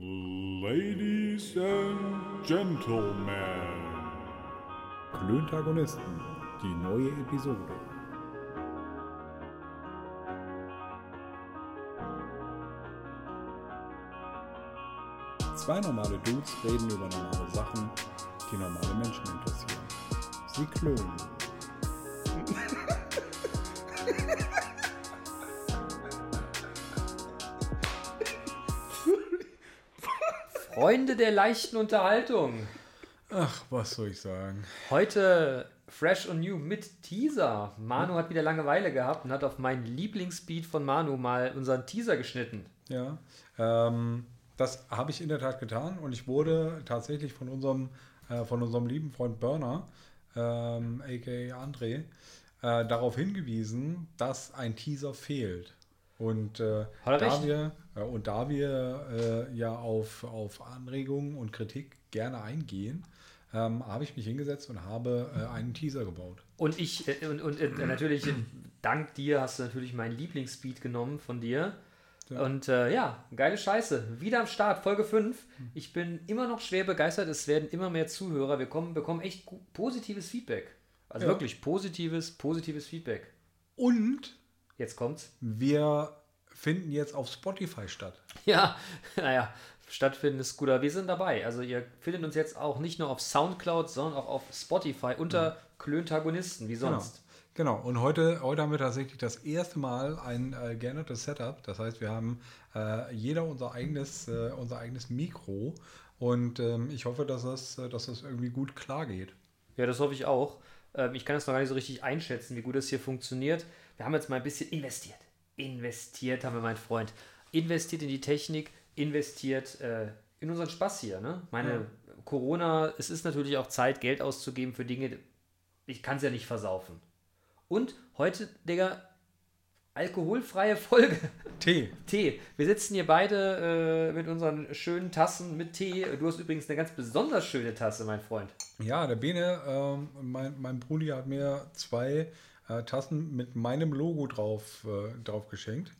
Ladies and Gentlemen. Klöntagonisten, die neue Episode. Zwei normale Dudes reden über normale Sachen, die normale Menschen interessieren. Sie klönen. Freunde der leichten Unterhaltung. Ach, was soll ich sagen? Heute fresh und new mit Teaser. Manu hat wieder Langeweile gehabt und hat auf meinen Lieblingsbeat von Manu mal unseren Teaser geschnitten. Ja, ähm, das habe ich in der Tat getan und ich wurde tatsächlich von unserem, äh, von unserem lieben Freund Burner, ähm, aka André, äh, darauf hingewiesen, dass ein Teaser fehlt. Und, äh, da wir, äh, und da wir äh, ja auf, auf Anregungen und Kritik gerne eingehen, ähm, habe ich mich hingesetzt und habe äh, einen Teaser gebaut. Und ich, äh, und, und äh, natürlich, dank dir hast du natürlich meinen Lieblingsbeat genommen von dir. Ja. Und ja, geile Scheiße. Wieder am Start, Folge 5. Ich bin immer noch schwer begeistert. Es werden immer mehr Zuhörer. Wir kommen, bekommen echt positives Feedback. Also Ja. wirklich positives, positives Feedback. Und Jetzt kommt's. wir finden jetzt auf Spotify statt. Ja, naja, stattfinden ist gut, aber wir sind dabei. Also ihr findet uns jetzt auch nicht nur auf Soundcloud, sondern auch auf Spotify unter Klöntagonisten, wie sonst. Genau, und heute, heute haben wir tatsächlich das erste Mal ein äh, geändertes Setup. Das heißt, wir haben äh, jeder unser eigenes, äh, unser eigenes Mikro und ähm, ich hoffe, dass das, äh, dass das irgendwie gut klar geht. Ja, das hoffe ich auch. Ähm, ich kann das noch gar nicht so richtig einschätzen, wie gut das hier funktioniert. Wir haben jetzt mal ein bisschen investiert. Investiert haben wir, mein Freund. Investiert in die Technik, investiert äh, in unseren Spaß hier. Ne? Meine Corona, es ist natürlich auch Zeit, Geld auszugeben für Dinge, ich kann es ja nicht versaufen. Und heute, Digga, alkoholfreie Folge. Tee. Tee. Wir sitzen hier beide äh, mit unseren schönen Tassen mit Tee. Du hast übrigens eine ganz besonders schöne Tasse, mein Freund. Ja, der Bene, ähm, mein, mein Brudi hat mir zwei äh, Tassen mit meinem Logo drauf, äh, drauf geschenkt.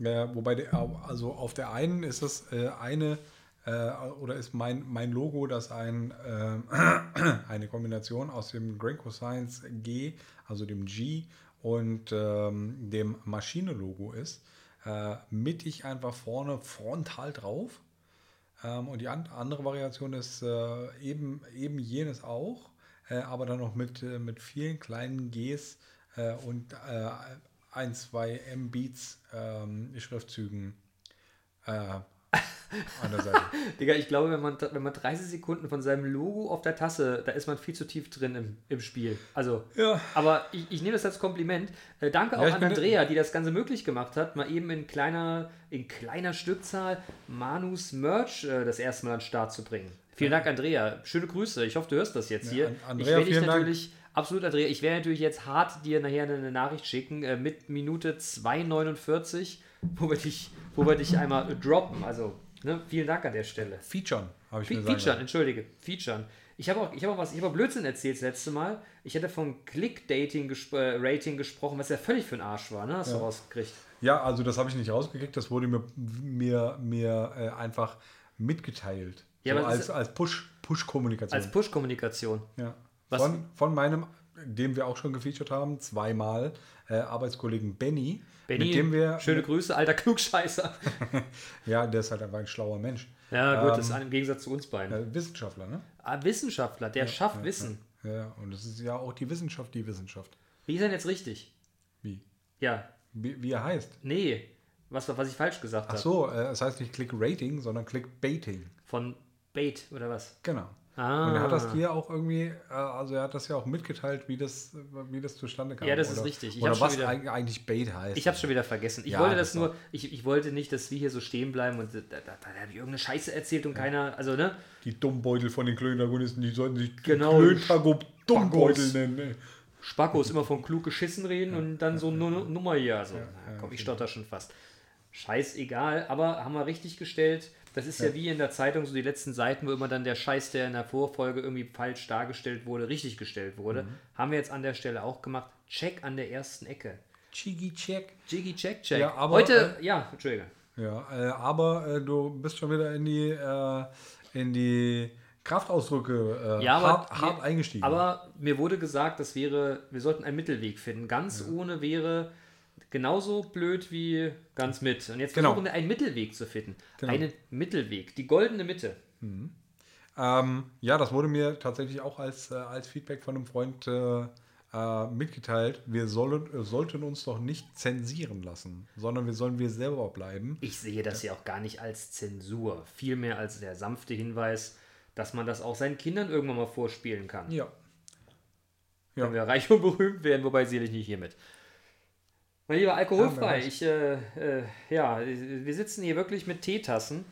Äh, wobei, der, also auf der einen ist es äh, eine, äh, oder ist mein, mein Logo, das ein, äh, eine Kombination aus dem Grenco Science G, also dem G und ähm, dem Maschine-Logo ist. Mittig einfach vorne frontal drauf. Ähm, und die an, andere Variation ist eben, eben jenes auch, aber dann noch mit, mit vielen kleinen Gs äh, und äh, ein, zwei M-Beats ähm, Schriftzügen äh, an der Seite. Digga, ich glaube, wenn man, wenn man 30 Sekunden von seinem Logo auf der Tasse, da ist man viel zu tief drin im, im Spiel. Also, Ja. aber ich, ich nehme das als Kompliment. Äh, danke auch Ja, ich an Andrea, die das Ganze möglich gemacht hat, mal eben in kleiner, in kleiner Stückzahl Manus Merch äh, das erste Mal an den Start zu bringen. Vielen Dank, Andrea. Schöne Grüße. Ich hoffe, du hörst das jetzt hier. An- ich Andrea, werde dich vielen Dank. Absolut, Andrea, ich werde natürlich jetzt hart dir nachher eine, Nachricht schicken äh, mit Minute 2,49, wo wir dich, wo wir dich einmal droppen. Also, ne, vielen Dank an der Stelle. Featuren, habe ich Fe mir sagen Featuren, entschuldige, Featuren. Ich habe auch, ich habe auch was, ich habe auch Blödsinn erzählt das letzte Mal. Ich hätte von Click-Dating gesp äh, Rating gesprochen, was ja völlig für ein Arsch war, ne? Hast du rausgekriegt. Ja, also das habe ich nicht rausgekriegt, das wurde mir, mir, mir äh, einfach mitgeteilt. Ja, so als, als Push- Push-Kommunikation. Als Push-Kommunikation. Ja. Was- Von, von meinem, den wir auch schon gefeatured haben, zweimal, äh, Arbeitskollegen Benny, Benny, mit dem wir, schöne Grüße, alter Klugscheißer. ja, der ist halt einfach ein schlauer Mensch. Ja, gut, Ähm, das ist im Gegensatz zu uns beiden. Äh, Wissenschaftler, ne? Ah, Wissenschaftler, der schafft Wissen. Ja, und es ist ja auch die Wissenschaft, die Wissenschaft. Wie ist denn jetzt richtig? Wie? Ja, Wie, wie er heißt. nee, was, was ich falsch gesagt Ach habe. so, äh, es heißt nicht Click-Rating, sondern Click-Baiting. Von Bait oder was? Genau. Ah. Und er hat das hier auch irgendwie, äh, also er hat das ja auch mitgeteilt, wie das, wie das zustande kam. Ja, das ist oder, richtig. Ich oder was wieder- eig- eigentlich Bait heißt. Ich habe schon wieder vergessen. Ich Ja, wollte das das nur, ich, ich wollte nicht, dass wir hier so stehen bleiben und da, da, da habe ich irgendeine Scheiße erzählt und keiner, also ne? Die Dummbeutel von den Klöntagonisten, die sollten sich Genau. Klöntago Dummbeutel Spackos. nennen. ey. Spackos immer von klug geschissen reden und dann so eine Nummer hier. Also, komm, ich stotter schon fast. Scheißegal, aber haben wir richtig gestellt. Das ist ja. wie in der Zeitung, so die letzten Seiten, wo immer dann der Scheiß, der in der Vorfolge irgendwie falsch dargestellt wurde, richtig gestellt wurde. Haben wir jetzt an der Stelle auch gemacht. Check an der ersten Ecke. Chigi Check. Jiggy Check Check. Ja, aber, Heute, ja, Entschuldige. Ja, äh, aber äh, du bist schon wieder in die, äh, in die Kraftausdrücke äh, Ja, aber hart, hart eingestiegen. Aber mir wurde gesagt, das wäre, wir sollten einen Mittelweg finden. Ganz ohne wäre genauso blöd wie ganz mit. Und jetzt Genau. versuchen wir einen Mittelweg zu finden. Genau. Einen Mittelweg, die goldene Mitte. Ähm, ja, das wurde mir tatsächlich auch als, äh, als Feedback von einem Freund äh, äh, mitgeteilt. Wir sollen, äh, sollten uns doch nicht zensieren lassen, sondern wir sollen wir selber bleiben. Ich sehe das ja auch gar nicht als Zensur, vielmehr als der sanfte Hinweis, dass man das auch seinen Kindern irgendwann mal vorspielen kann. Ja. Wenn Ja. wir reich und berühmt werden, wobei sicherlich nicht hiermit. Mein lieber, alkoholfrei. Ja, ich, äh, äh, ja, wir sitzen hier wirklich mit Teetassen.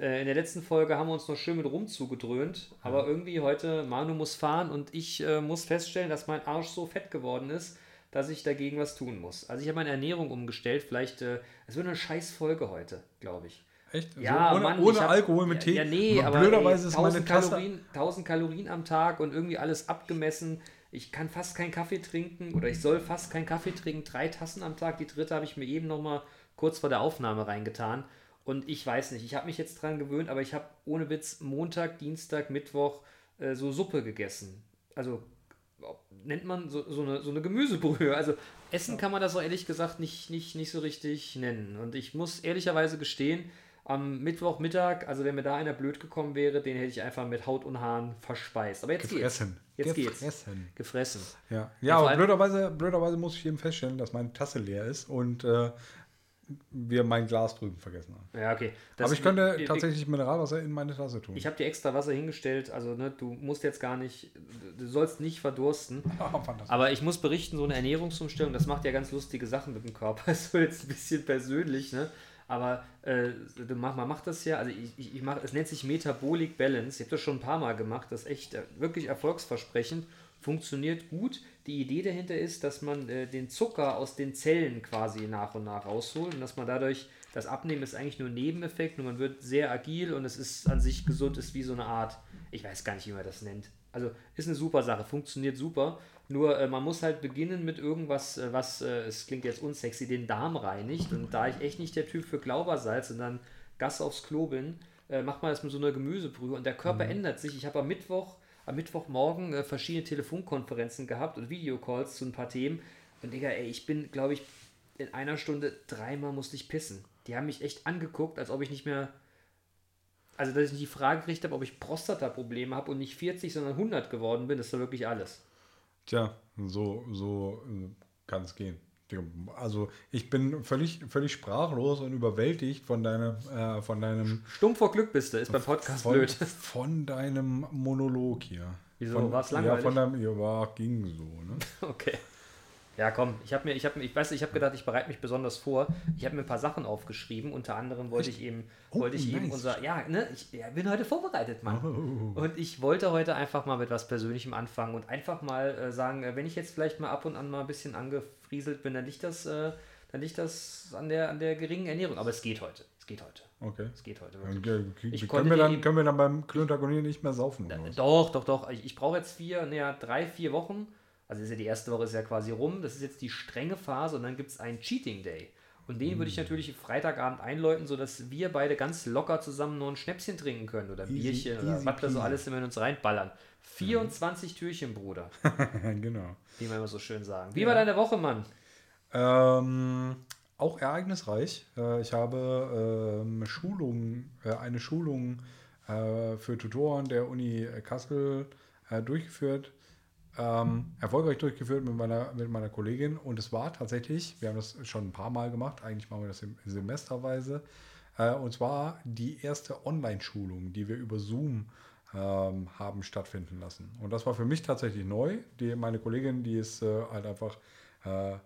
Äh, in der letzten Folge haben wir uns noch schön mit rum zugedröhnt, aber irgendwie heute, Manu muss fahren und ich äh, muss feststellen, dass mein Arsch so fett geworden ist, dass ich dagegen was tun muss. Also ich habe meine Ernährung umgestellt, vielleicht, äh, es wird eine scheiß Folge heute, glaube ich. Echt? Ja, so ohne Mann, ohne hab- Alkohol mit ja, Tee? Ja, nee, aber blöderweise ey, ist meine 1000 Tasse. Kalorien, 1000 Kalorien am Tag und irgendwie alles abgemessen. Ich kann fast keinen Kaffee trinken oder ich soll fast keinen Kaffee trinken. Drei Tassen am Tag. Die dritte habe ich mir eben noch mal kurz vor der Aufnahme reingetan. Und ich weiß nicht, ich habe mich jetzt dran gewöhnt, aber ich habe ohne Witz Montag, Dienstag, Mittwoch äh, so Suppe gegessen. Also nennt man so, so, eine, so eine Gemüsebrühe. Also Essen kann man das so ehrlich gesagt nicht, nicht, nicht so richtig nennen. Und ich muss ehrlicherweise gestehen, am Mittwochmittag, also wenn mir da einer blöd gekommen wäre, den hätte ich einfach mit Haut und Haaren verspeist. Aber jetzt Gefressen. geht's. Jetzt geht's. Gefressen. Gefressen. Ja, Ja, aber blöderweise, blöderweise muss ich eben feststellen, dass meine Tasse leer ist und äh, wir mein Glas drüben vergessen haben. Ja, okay. Das- aber ich könnte wir- tatsächlich Mineralwasser in meine Tasse tun. Ich habe dir extra Wasser hingestellt, also ne, du musst jetzt gar nicht, du sollst nicht verdursten. Fantastisch. Aber ich muss berichten, so eine Ernährungsumstellung, das macht ja ganz lustige Sachen mit dem Körper. So jetzt ein bisschen persönlich, ne? Aber äh, man macht das ja, also ich, ich, ich mache, es nennt sich Metabolic Balance. Ich habe das schon ein paar Mal gemacht, das ist echt äh, wirklich erfolgsversprechend, funktioniert gut. Die Idee dahinter ist, dass man äh, den Zucker aus den Zellen quasi nach und nach rausholt und dass man dadurch, das Abnehmen ist eigentlich nur ein Nebeneffekt, nur man wird sehr agil und es ist an sich gesund, ist wie so eine Art, ich weiß gar nicht, wie man das nennt. Also ist eine super Sache, funktioniert super. Nur äh, man muss halt beginnen mit irgendwas, äh, was, äh, es klingt jetzt unsexy, den Darm reinigt. Und da ich echt nicht der Typ für Glaubersalz und dann Gas aufs Klo bin, äh, macht man das mit so einer Gemüsebrühe. Und der Körper ändert sich. Ich habe am Mittwoch, am Mittwochmorgen äh, verschiedene Telefonkonferenzen gehabt und Videocalls zu ein paar Themen. Und Digga, ey, ich bin, glaube ich, in einer Stunde dreimal musste ich pissen. Die haben mich echt angeguckt, als ob ich nicht mehr also, dass ich nicht die Frage gekriegt habe, ob ich Prostata-Probleme habe und nicht 40, sondern 100 geworden bin, das war wirklich alles. Tja, so, so kann es gehen. Also ich bin völlig, völlig sprachlos und überwältigt von deinem, äh, von deinem Stumm vor Glück bist du, ist beim Podcast von, blöd. von deinem Monolog hier. Wieso? War's Ja, langweilig? von deinem, ja, war, ging so. Ne? Okay. Ja, komm, ich habe mir, ich habe, ich weiß, ich habe gedacht, ich bereite mich besonders vor. Ich habe mir ein paar Sachen aufgeschrieben. Unter anderem wollte ich eben, Oh, wollte ich eben nice. unser, ja, ne, ich ja, bin heute vorbereitet, Mann. Oh. Und ich wollte heute einfach mal mit was Persönlichem anfangen und einfach mal äh, sagen, äh, wenn ich jetzt vielleicht mal ab und an mal ein bisschen angefrieselt bin, dann liegt das, äh, dann liegt das an der, an der geringen Ernährung. Aber es geht heute. Es geht heute. Okay. Es geht heute. Äh, Ich können, wir dann, eben- können wir dann beim Klöntagonier nicht mehr saufen? Was? Doch, doch, doch. Ich, ich brauche jetzt vier, naja, drei, vier Wochen. Also ist ja die erste Woche ist ja quasi rum. Das ist jetzt die strenge Phase und dann gibt es einen Cheating Day. Und den würde ich natürlich Freitagabend einläuten, sodass wir beide ganz locker zusammen nur ein Schnäpschen trinken können oder Easy, Bierchen oder easy was wir so alles immer in uns reinballern. 24 Türchen, Bruder, genau. wie wir immer so schön sagen. Wie war deine Woche, Mann? Ähm, auch ereignisreich. Äh, ich habe ähm, Schulung, äh, eine Schulung äh, für Tutoren der Uni Kassel äh, durchgeführt. Ähm, erfolgreich durchgeführt mit meiner, mit meiner Kollegin und es war tatsächlich, wir haben das schon ein paar Mal gemacht, eigentlich machen wir das semesterweise, äh, und zwar die erste Online-Schulung, die wir über Zoom ähm, haben stattfinden lassen. Und das war für mich tatsächlich neu. Die, meine Kollegin, die ist äh, halt einfach äh,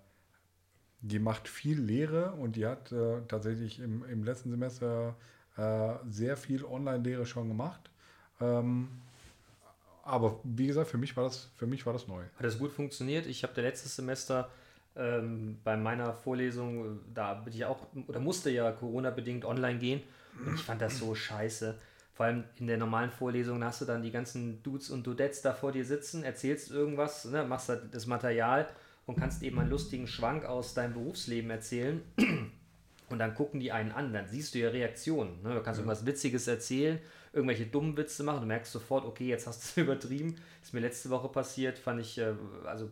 die macht viel Lehre und die hat äh, tatsächlich im, im letzten Semester äh, sehr viel Online-Lehre schon gemacht. Ähm, aber wie gesagt, für mich war das, für mich war das neu. Hat das gut funktioniert? Ich habe der letztes Semester ähm, bei meiner Vorlesung, äh, da bin ich auch, oder musste ja Corona-bedingt online gehen und ich fand das so scheiße. Vor allem in der normalen Vorlesung da hast du dann die ganzen Dudes und Dudettes da vor dir sitzen, erzählst irgendwas, ne, machst halt das Material und kannst eben einen lustigen Schwank aus deinem Berufsleben erzählen. Und dann gucken die einen an, dann siehst du ja Reaktionen. Ne? Du kannst irgendwas Witziges erzählen, irgendwelche dummen Witze machen, du merkst sofort, okay, jetzt hast du es übertrieben. Ist mir letzte Woche passiert, fand ich, äh, also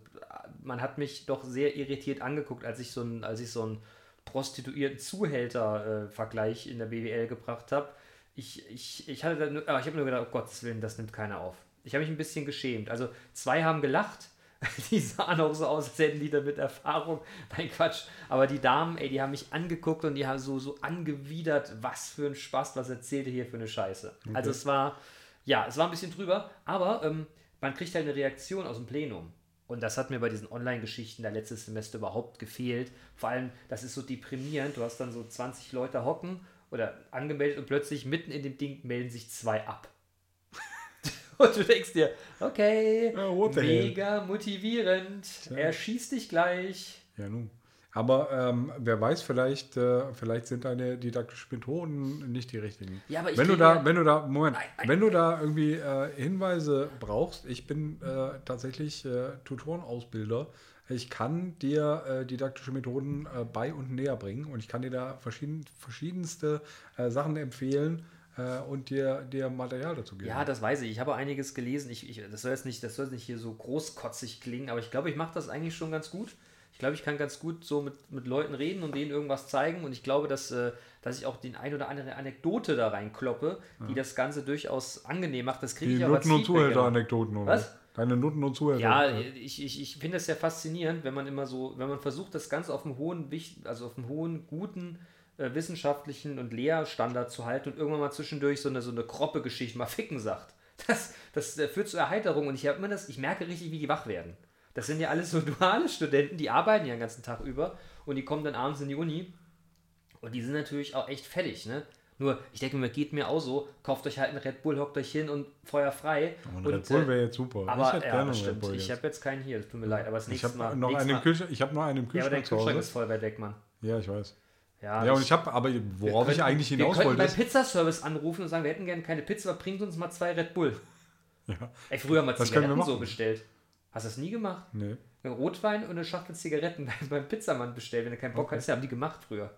man hat mich doch sehr irritiert angeguckt, als ich so ein, als ich so einen prostituierten Zuhälter-Vergleich in der BWL gebracht habe. Ich, ich, ich hatte dann, aber ich habe nur gedacht, oh Gottes Willen, das nimmt keiner auf. Ich habe mich ein bisschen geschämt. Also zwei haben gelacht, die sahen auch so aus, als hätten die damit Erfahrung. Nein, Quatsch. Aber die Damen, ey, die haben mich angeguckt und die haben so, so angewidert, was für ein Spaß, was erzählt ihr hier für eine Scheiße. Also es war, ja, es war ein bisschen drüber, aber ähm, man kriegt halt eine Reaktion aus dem Plenum. Und das hat mir bei diesen Online-Geschichten der letztes Semester überhaupt gefehlt. Vor allem, das ist so deprimierend. Du hast dann so 20 Leute hocken oder angemeldet und plötzlich mitten in dem Ding melden sich zwei ab. Und du denkst dir, okay, Ja, mega motivierend. Er schießt dich gleich. Ja, nun. Aber ähm, wer weiß, vielleicht, äh, vielleicht sind deine didaktischen Methoden nicht die richtigen. Ja, aber ich wenn du da, ja- wenn du da, Moment, Ein- ein- wenn du da irgendwie äh, Hinweise brauchst, ich bin äh, tatsächlich äh, Tutorenausbilder. Ich kann dir äh, didaktische Methoden äh, bei und näher bringen und ich kann dir da verschieden, verschiedenste Sachen empfehlen und dir, dir Material dazu geben. Ja, das weiß ich. Ich habe einige gelesen. Ich, ich, das, soll jetzt nicht, das soll jetzt nicht hier so großkotzig klingen, aber ich glaube, ich mache das eigentlich schon ganz gut. Ich glaube, ich kann ganz gut so mit, mit Leuten reden und denen irgendwas zeigen. Und ich glaube, dass, äh, dass ich auch den ein oder andere Anekdote da reinkloppe, die das Ganze durchaus angenehm macht. Das kriege die ich als Nutten- und. Zuhälter-Anekdoten, oder? Was? Deine Nutten- und Zuhälter. Ja, ich, ich, ich finde es ja faszinierend, wenn man immer so, wenn man versucht, das Ganze auf einem hohen, also auf einem hohen, guten äh, wissenschaftlichen und Lehrstandard zu halten und irgendwann mal zwischendurch so eine, so eine kroppe Geschichte mal ficken sagt. Das, das äh, führt zu Erheiterung und ich habe immer das, ich merke richtig, wie die wach werden. Das sind ja alles so duale Studenten, die arbeiten ja den ganzen Tag über und die kommen dann abends in die Uni und die sind natürlich auch echt fertig, ne? Nur, ich denke mir, geht mir auch so, kauft euch halt einen Red Bull, hockt euch hin und Feuer frei. Und und, Red Bull äh, wäre jetzt super. aber ich hätte ja, gerne einen Red stimmt. Bull Ich habe jetzt keinen hier, tut mir leid, aber das Ich nächste habe Mal. noch, einen im Mal- Kühlschrank- ich hab noch einen im Ja, aber dein Kühlschrank Kühlschrank ist voll weit weg, Mann. Ja, ich weiß. Ja, Ja, und ich habe, aber worauf wir ich eigentlich wir hinaus könnten wollte, beim ist, Pizzaservice anrufen und sagen, wir hätten gerne keine Pizza, bringt uns mal zwei Red Bull. Ja. Ey, früher haben wir wir Zigaretten so bestellt. Hast du das nie gemacht? nee. Ein Rotwein und eine Schachtel Zigaretten beim- beim Pizzamann bestellt, wenn du keinen Bock Okay. hattest. Ja, haben die gemacht früher.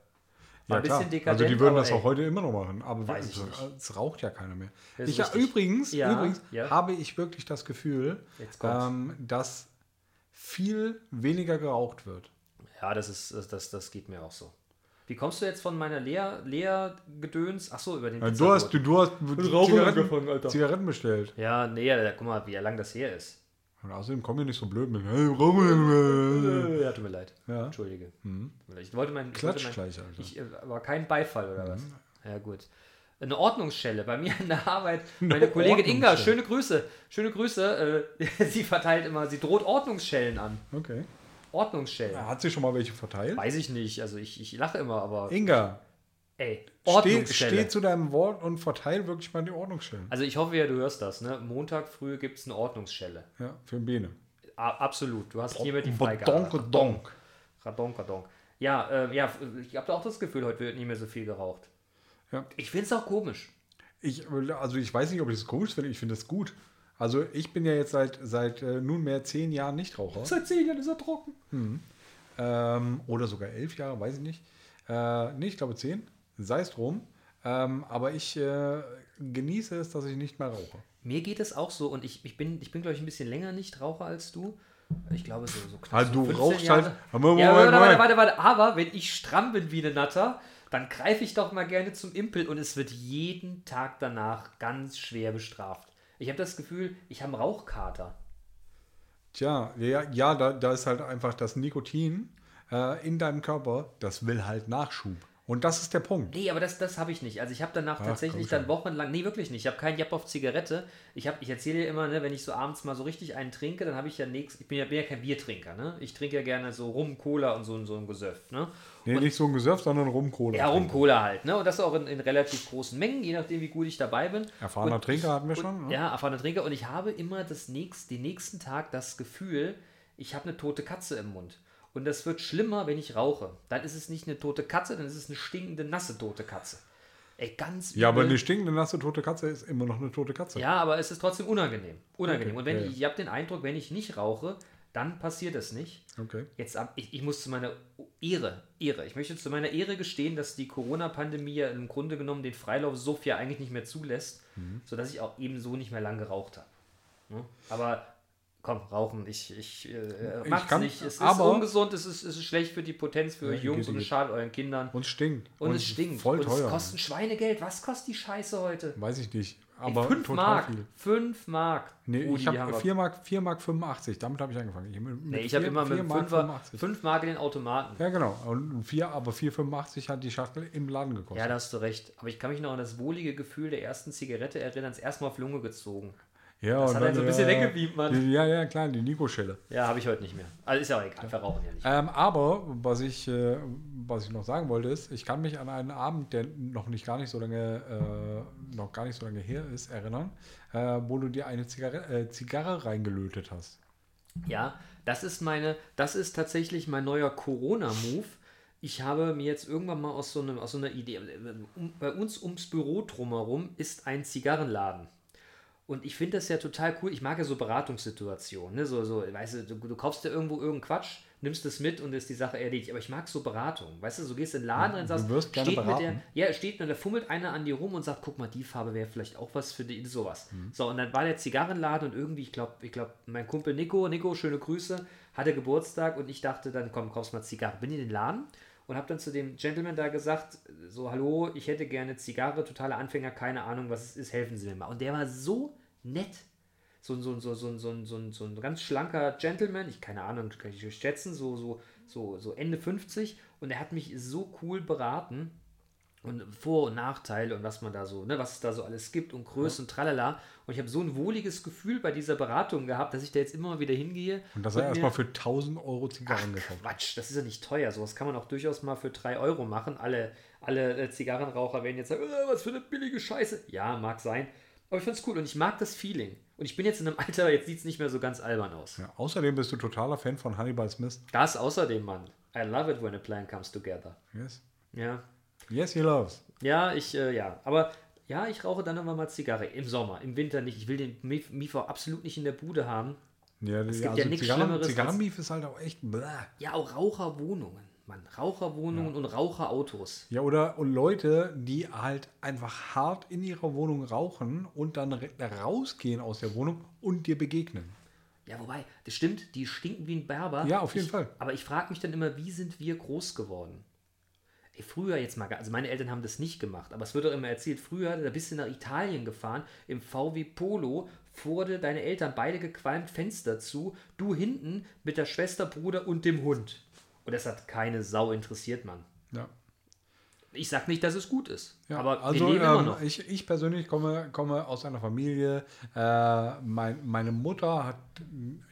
War Ja, ein bisschen dekadent, Also die würden das ey. auch heute immer noch machen. Aber es, es raucht ja keiner mehr. Ich, übrigens, Ja, übrigens ja. habe ich wirklich das Gefühl, ähm, dass viel weniger geraucht wird. Ja, das ist das, das geht mir auch so. Wie kommst du jetzt von meiner Lehr Lehrgedöns? Ach so, über den Ja, du, hast, du, du hast Zigaretten, Alter. Zigaretten bestellt. Ja, nee, ja, guck mal, wie lange das her ist. Und außerdem kommen wir nicht so blöd mit. Hey, rauchen. Ja, tut mir leid. Ja. Entschuldige. Leid. Ich wollte mein, ich wollte Klatsch mein, gleich, Alter. Ich, äh, aber kein Beifall oder was? Ja, gut. Eine Ordnungsschelle. Bei mir in der Arbeit, meine Kollegin Inga, schöne Grüße. Schöne Grüße. Äh, sie verteilt immer, sie droht Ordnungsschellen an. Okay. Ordnungsschellen. Hat sie schon mal welche verteilt? Weiß ich nicht. Also ich, ich lache immer, aber Inga, ey, steh, Ordnungsschelle. steh zu deinem Wort und verteil wirklich mal die Ordnungsstellen. also ich hoffe ja, du hörst das. Ne? Montag früh gibt es eine Ordnungsschelle. Ja, für den Bene. A absolut. Du hast hiermit die Donk, Freigabe. donk. Radon, Radon. Ja, äh, ja, ich habe auch das Gefühl, heute wird nicht mehr so viel geraucht. Ja. Ich finde es auch komisch. Ich, also ich weiß nicht, ob ich das komisch finde, ich finde das gut. Also ich bin ja jetzt seit, seit äh, nunmehr zehn Jahren Nichtraucher. Seit zehn Jahren ist er trocken. Ähm, oder sogar elf Jahre, weiß ich nicht. Äh, nee, ich glaube zehn. Sei es drum. Ähm, aber ich äh, genieße es, dass ich nicht mehr rauche. Mir geht es auch so und ich, ich bin, ich bin glaube ich, ein bisschen länger nicht Raucher als du. Ich glaube so, so knapp Also so du 15 rauchst Jahre. halt- Moment, ja, Moment, warte, warte, Moment. warte, warte. Aber wenn ich stramm bin wie eine Natter, dann greife ich doch mal gerne zum Impel und es wird jeden Tag danach ganz schwer bestraft. Ich habe das Gefühl, ich habe einen Rauchkater. Tja, ja, ja da, da ist halt einfach das Nikotin äh, in deinem Körper, das will halt Nachschub. Und das ist der Punkt. Nee, aber das, das habe ich nicht. Also ich habe danach Ach, tatsächlich dann wochenlang, nee, wirklich nicht. Ich habe keinen Japp auf Zigarette. Ich, hab- ich erzähle dir immer, ne, wenn ich so abends mal so richtig einen trinke, dann habe ich ja nichts. Ich bin ja, bin ja kein Biertrinker, ne? Ich trinke ja gerne so Rum, Cola und so, so ein Gesöff, ne? Nee, nicht so ein Gesöff, sondern Rum-Cola. Ja, Rum, Cola halt, ne? Und das auch in, in relativ großen Mengen, je nachdem, wie gut ich dabei bin. Erfahrener Und Trinker hatten wir schon. ne? Ja, erfahrener Trinker. Und ich habe immer das nächst, den nächsten Tag das Gefühl, ich habe eine tote Katze im Mund. Und das wird schlimmer, wenn ich rauche. Dann ist es nicht eine tote Katze, dann ist es eine stinkende, nasse tote Katze. Ey, ganz Ja, aber eine stinkende, nasse, tote Katze ist immer noch eine tote Katze. Ja, aber es ist trotzdem unangenehm. Unangenehm. Okay, Und wenn ja, ich, ich habe den Eindruck, wenn ich nicht rauche, dann passiert es nicht. Okay. Jetzt ab, ich, ich muss zu meiner Ehre, Ehre, ich möchte zu meiner Ehre gestehen, dass die Corona-Pandemie ja im Grunde genommen den Freilauf so viel eigentlich nicht mehr zulässt, sodass ich auch eben so nicht mehr lang geraucht habe. Ne? Aber komm, rauchen, ich, ich, äh, Ich mach's kann- nicht. Es ist ungesund, es ist, es ist schlecht für die Potenz, für Ja, Jungs und es schadet euren Kindern. Und es stinkt. Und, es stinkt. Voll und teuer. es kostet ein Schweinegeld. Was kostet die Scheiße heute? Weiß ich nicht. Ey, Aber 5 total Mark. viel. 5 Mark. Nee, Rudi, ich habe haben wir- 4 Mark, 4 Mark 85. Damit habe ich angefangen. Ich, mit Nee, ich habe immer mit vier Mark 5 85. 5 Mark in den Automaten. Ja, genau. Und 4, aber 4,85 hat die Schachtel im Laden gekostet. Ja, da hast du recht. Aber ich kann mich noch an das wohlige Gefühl der ersten Zigarette erinnern, das erstmal auf Lunge gezogen. Ja, das und hat einen so ein dann, bisschen äh, weggepiept, Mann. Ja, ja, klar, die Nico-Schelle. Ja, habe ich heute nicht mehr. Also ist ja auch egal, wir rauchen ja nicht. Ähm, aber was ich, äh, was ich noch sagen wollte, ist, ich kann mich an einen Abend, der noch nicht gar nicht so lange, äh, noch gar nicht so lange her ist, erinnern, äh, wo du dir eine Zigarre, äh, Zigarre reingelötet hast. Ja, das ist meine, das ist tatsächlich mein neuer Corona-Move. Ich habe mir jetzt irgendwann mal aus so, einem, aus so einer Idee, um, bei uns ums Büro drumherum ist ein Zigarrenladen. Und ich finde das ja total cool. Ich mag ja so Beratungssituationen. Ne? So, so, weißt du, du, du kaufst dir irgendwo irgendeinen Quatsch, nimmst es mit und ist die Sache erledigt. Aber ich mag so Beratungen. Weißt du, so gehst in den Laden rein und sagst, du wirst gerne steht mit der, beraten. ja, steht und da fummelt einer an dir rum und sagt, guck mal, die Farbe wäre vielleicht auch was für die, sowas. So, und dann war der Zigarrenladen und irgendwie, ich glaube, ich glaube, mein Kumpel Nico, Nico, schöne Grüße, hatte Geburtstag und ich dachte dann, komm, kaufst mal Zigarre. Bin in den Laden und habe dann zu dem Gentleman da gesagt, so, hallo, ich hätte gerne Zigarre, totaler Anfänger, keine Ahnung, was es ist, helfen Sie mir mal. Und der war so nett. So, so, so, so, so, so, so ein ganz schlanker Gentleman, ich keine Ahnung, kann ich schätzen, so, so, so, so Ende 50 und er hat mich so cool beraten und Vor- und Nachteile und was man da so, ne, was es da so alles gibt und Größe und tralala. Und ich habe so ein wohliges Gefühl bei dieser Beratung gehabt, dass ich da jetzt immer mal wieder hingehe. Und das er erstmal für 1000 Euro Zigarren gekauft. Quatsch, das ist ja nicht teuer. Sowas kann man auch durchaus mal für 3 Euro machen. Alle, alle äh, Zigarrenraucher werden jetzt sagen, äh, was für eine billige Scheiße. Ja, mag sein. Aber ich find's cool und ich mag das Feeling. Und ich bin jetzt in einem Alter, jetzt sieht es nicht mehr so ganz albern aus. Ja, außerdem bist du totaler Fan von Hannibal Smith. Das außerdem, Mann. I love it when a plan comes together. Yes. Ja. Yes, he loves. Ja, ich, äh, ja. Aber ja, ich rauche dann immer mal Zigarre. Im Sommer, im Winter nicht. Ich will den Mief- Miefer absolut nicht in der Bude haben. Ja, die, gibt ja nichts Zigarren, Schlimmeres Zigarrenbeef ist halt auch echt. Bläh. Ja, auch Raucherwohnungen. Mann, Raucherwohnungen und Raucherautos. Ja, oder und Leute, die halt einfach hart in ihrer Wohnung rauchen und dann rausgehen aus der Wohnung und dir begegnen. Ja, wobei, das stimmt, die stinken wie ein Berber. Ja, auf jeden ich, Fall. Aber ich frage mich dann immer, wie sind wir groß geworden? Früher jetzt mal, also meine Eltern haben das nicht gemacht, aber es wird doch immer erzählt, früher, da bist du nach Italien gefahren, im VW Polo, wurde deine Eltern beide gequalmt, Fenster zu, du hinten mit der Schwester, Bruder und dem Hund. Und das hat keine Sau interessiert, Mann. Ja. Ich sag nicht, dass es gut ist, Ja, aber also wir leben immer ähm, noch. Ich, ich persönlich komme, komme aus einer Familie, äh, mein, meine Mutter hat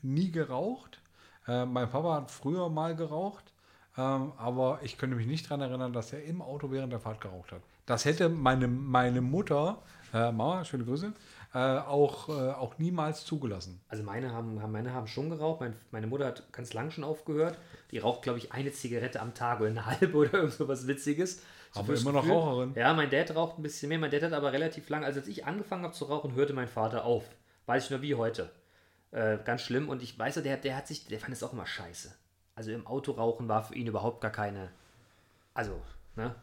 nie geraucht, äh, mein Papa hat früher mal geraucht, ähm, aber ich könnte mich nicht daran erinnern, dass er im Auto während der Fahrt geraucht hat. Das hätte meine, meine Mutter, äh, Mama, schöne Grüße, äh, auch, äh, auch niemals zugelassen. Also meine haben, haben, meine haben schon geraucht. Mein, meine Mutter hat ganz lang schon aufgehört. Die raucht, glaube ich, eine Zigarette am Tag oder eine halbe oder irgend so was Witziges. So Aber immer noch Gefühl. Raucherin. Ja, mein Dad raucht ein bisschen mehr. Mein Dad hat aber relativ lang, also als ich angefangen habe zu rauchen, hörte mein Vater auf. Weiß ich nur wie heute. Äh, ganz schlimm. Und ich weiß, der, der hat sich, der fand es auch immer scheiße. Also im Auto rauchen war für ihn überhaupt gar keine. Also, ne?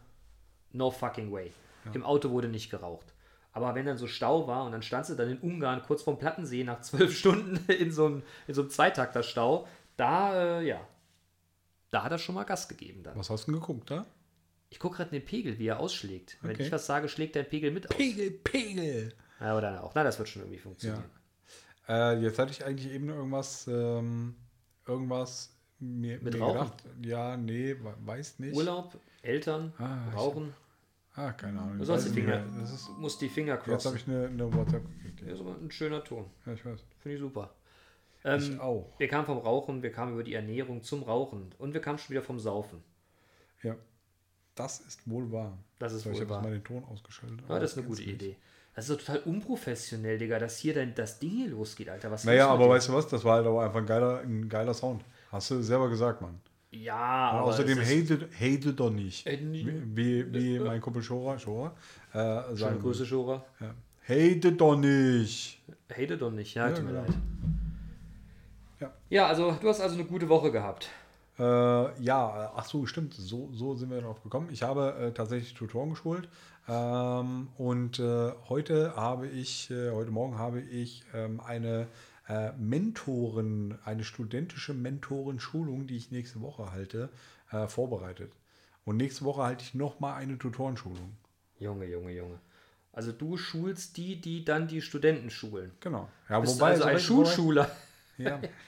No fucking way. Im Auto wurde nicht geraucht. Aber wenn dann so Stau war und dann standst du dann in Ungarn kurz vorm Plattensee nach zwölf Stunden in so einem, in so einem Zweitakter-Stau, da, äh, ja, da hat er schon mal Gas gegeben dann. Was hast du denn geguckt, da? Ich gucke gerade den Pegel, wie er ausschlägt. Wenn Okay. ich was sage, schlägt der Pegel mit aus. Pegel, Pegel! Ja, oder auch. Na, das wird schon irgendwie funktionieren. Äh, jetzt hatte ich eigentlich eben irgendwas, ähm, irgendwas mir, Mit mir Rauchen? gedacht. Ja, nee, we- weiß nicht. Urlaub, Eltern, Ah, ich- Rauchen. Ah, keine Ahnung. Du ich sollst die Finger. Das ist, musst die Finger jetzt habe crossen. ich eine, eine WhatsApp gekriegt. Ja, ist aber ein schöner Ton. ja ich weiß. Finde ich super. Ich Ähm, auch. wir kamen vom Rauchen, wir kamen über die Ernährung zum Rauchen und wir kamen schon wieder vom Saufen. Ja. Das ist wohl wahr. Das ist so, ich wohl habe wahr. jetzt mal den Ton ausgeschaltet. Ja, aber das ist eine kennst gute nicht. Idee. Das ist doch total unprofessionell, Digga, dass hier dein, das Ding hier losgeht, Alter. Was Naja, aber weißt du was? Das war halt auch einfach ein geiler, ein geiler Sound. Hast du selber gesagt, Mann. Ja, Und aber außerdem es ist- hate, hate doch nicht. Äh, Wie, wie, wie mein Kumpel Schora, Schora äh, Schöne Grüße, Schora. Ja. Hate doch nicht. Hate doch nicht, ja, Ja, tut mir genau. leid. Ja. Ja, also du hast also eine gute Woche gehabt. Äh, ja, äh, ach so, stimmt. So, so sind wir darauf gekommen. Ich habe äh, tatsächlich Tutoren geschult. Ähm, und äh, heute habe ich, äh, heute Morgen habe ich ähm, eine äh, Mentoren, eine studentische Mentorenschulung, die ich nächste Woche halte, äh, vorbereitet. Und nächste Woche halte ich nochmal eine Tutorenschulung. Junge, Junge, Junge. Also du schulst die, die dann die Studenten schulen. Genau. Ja, Bist also ein wobei- Schulschuler. Ja.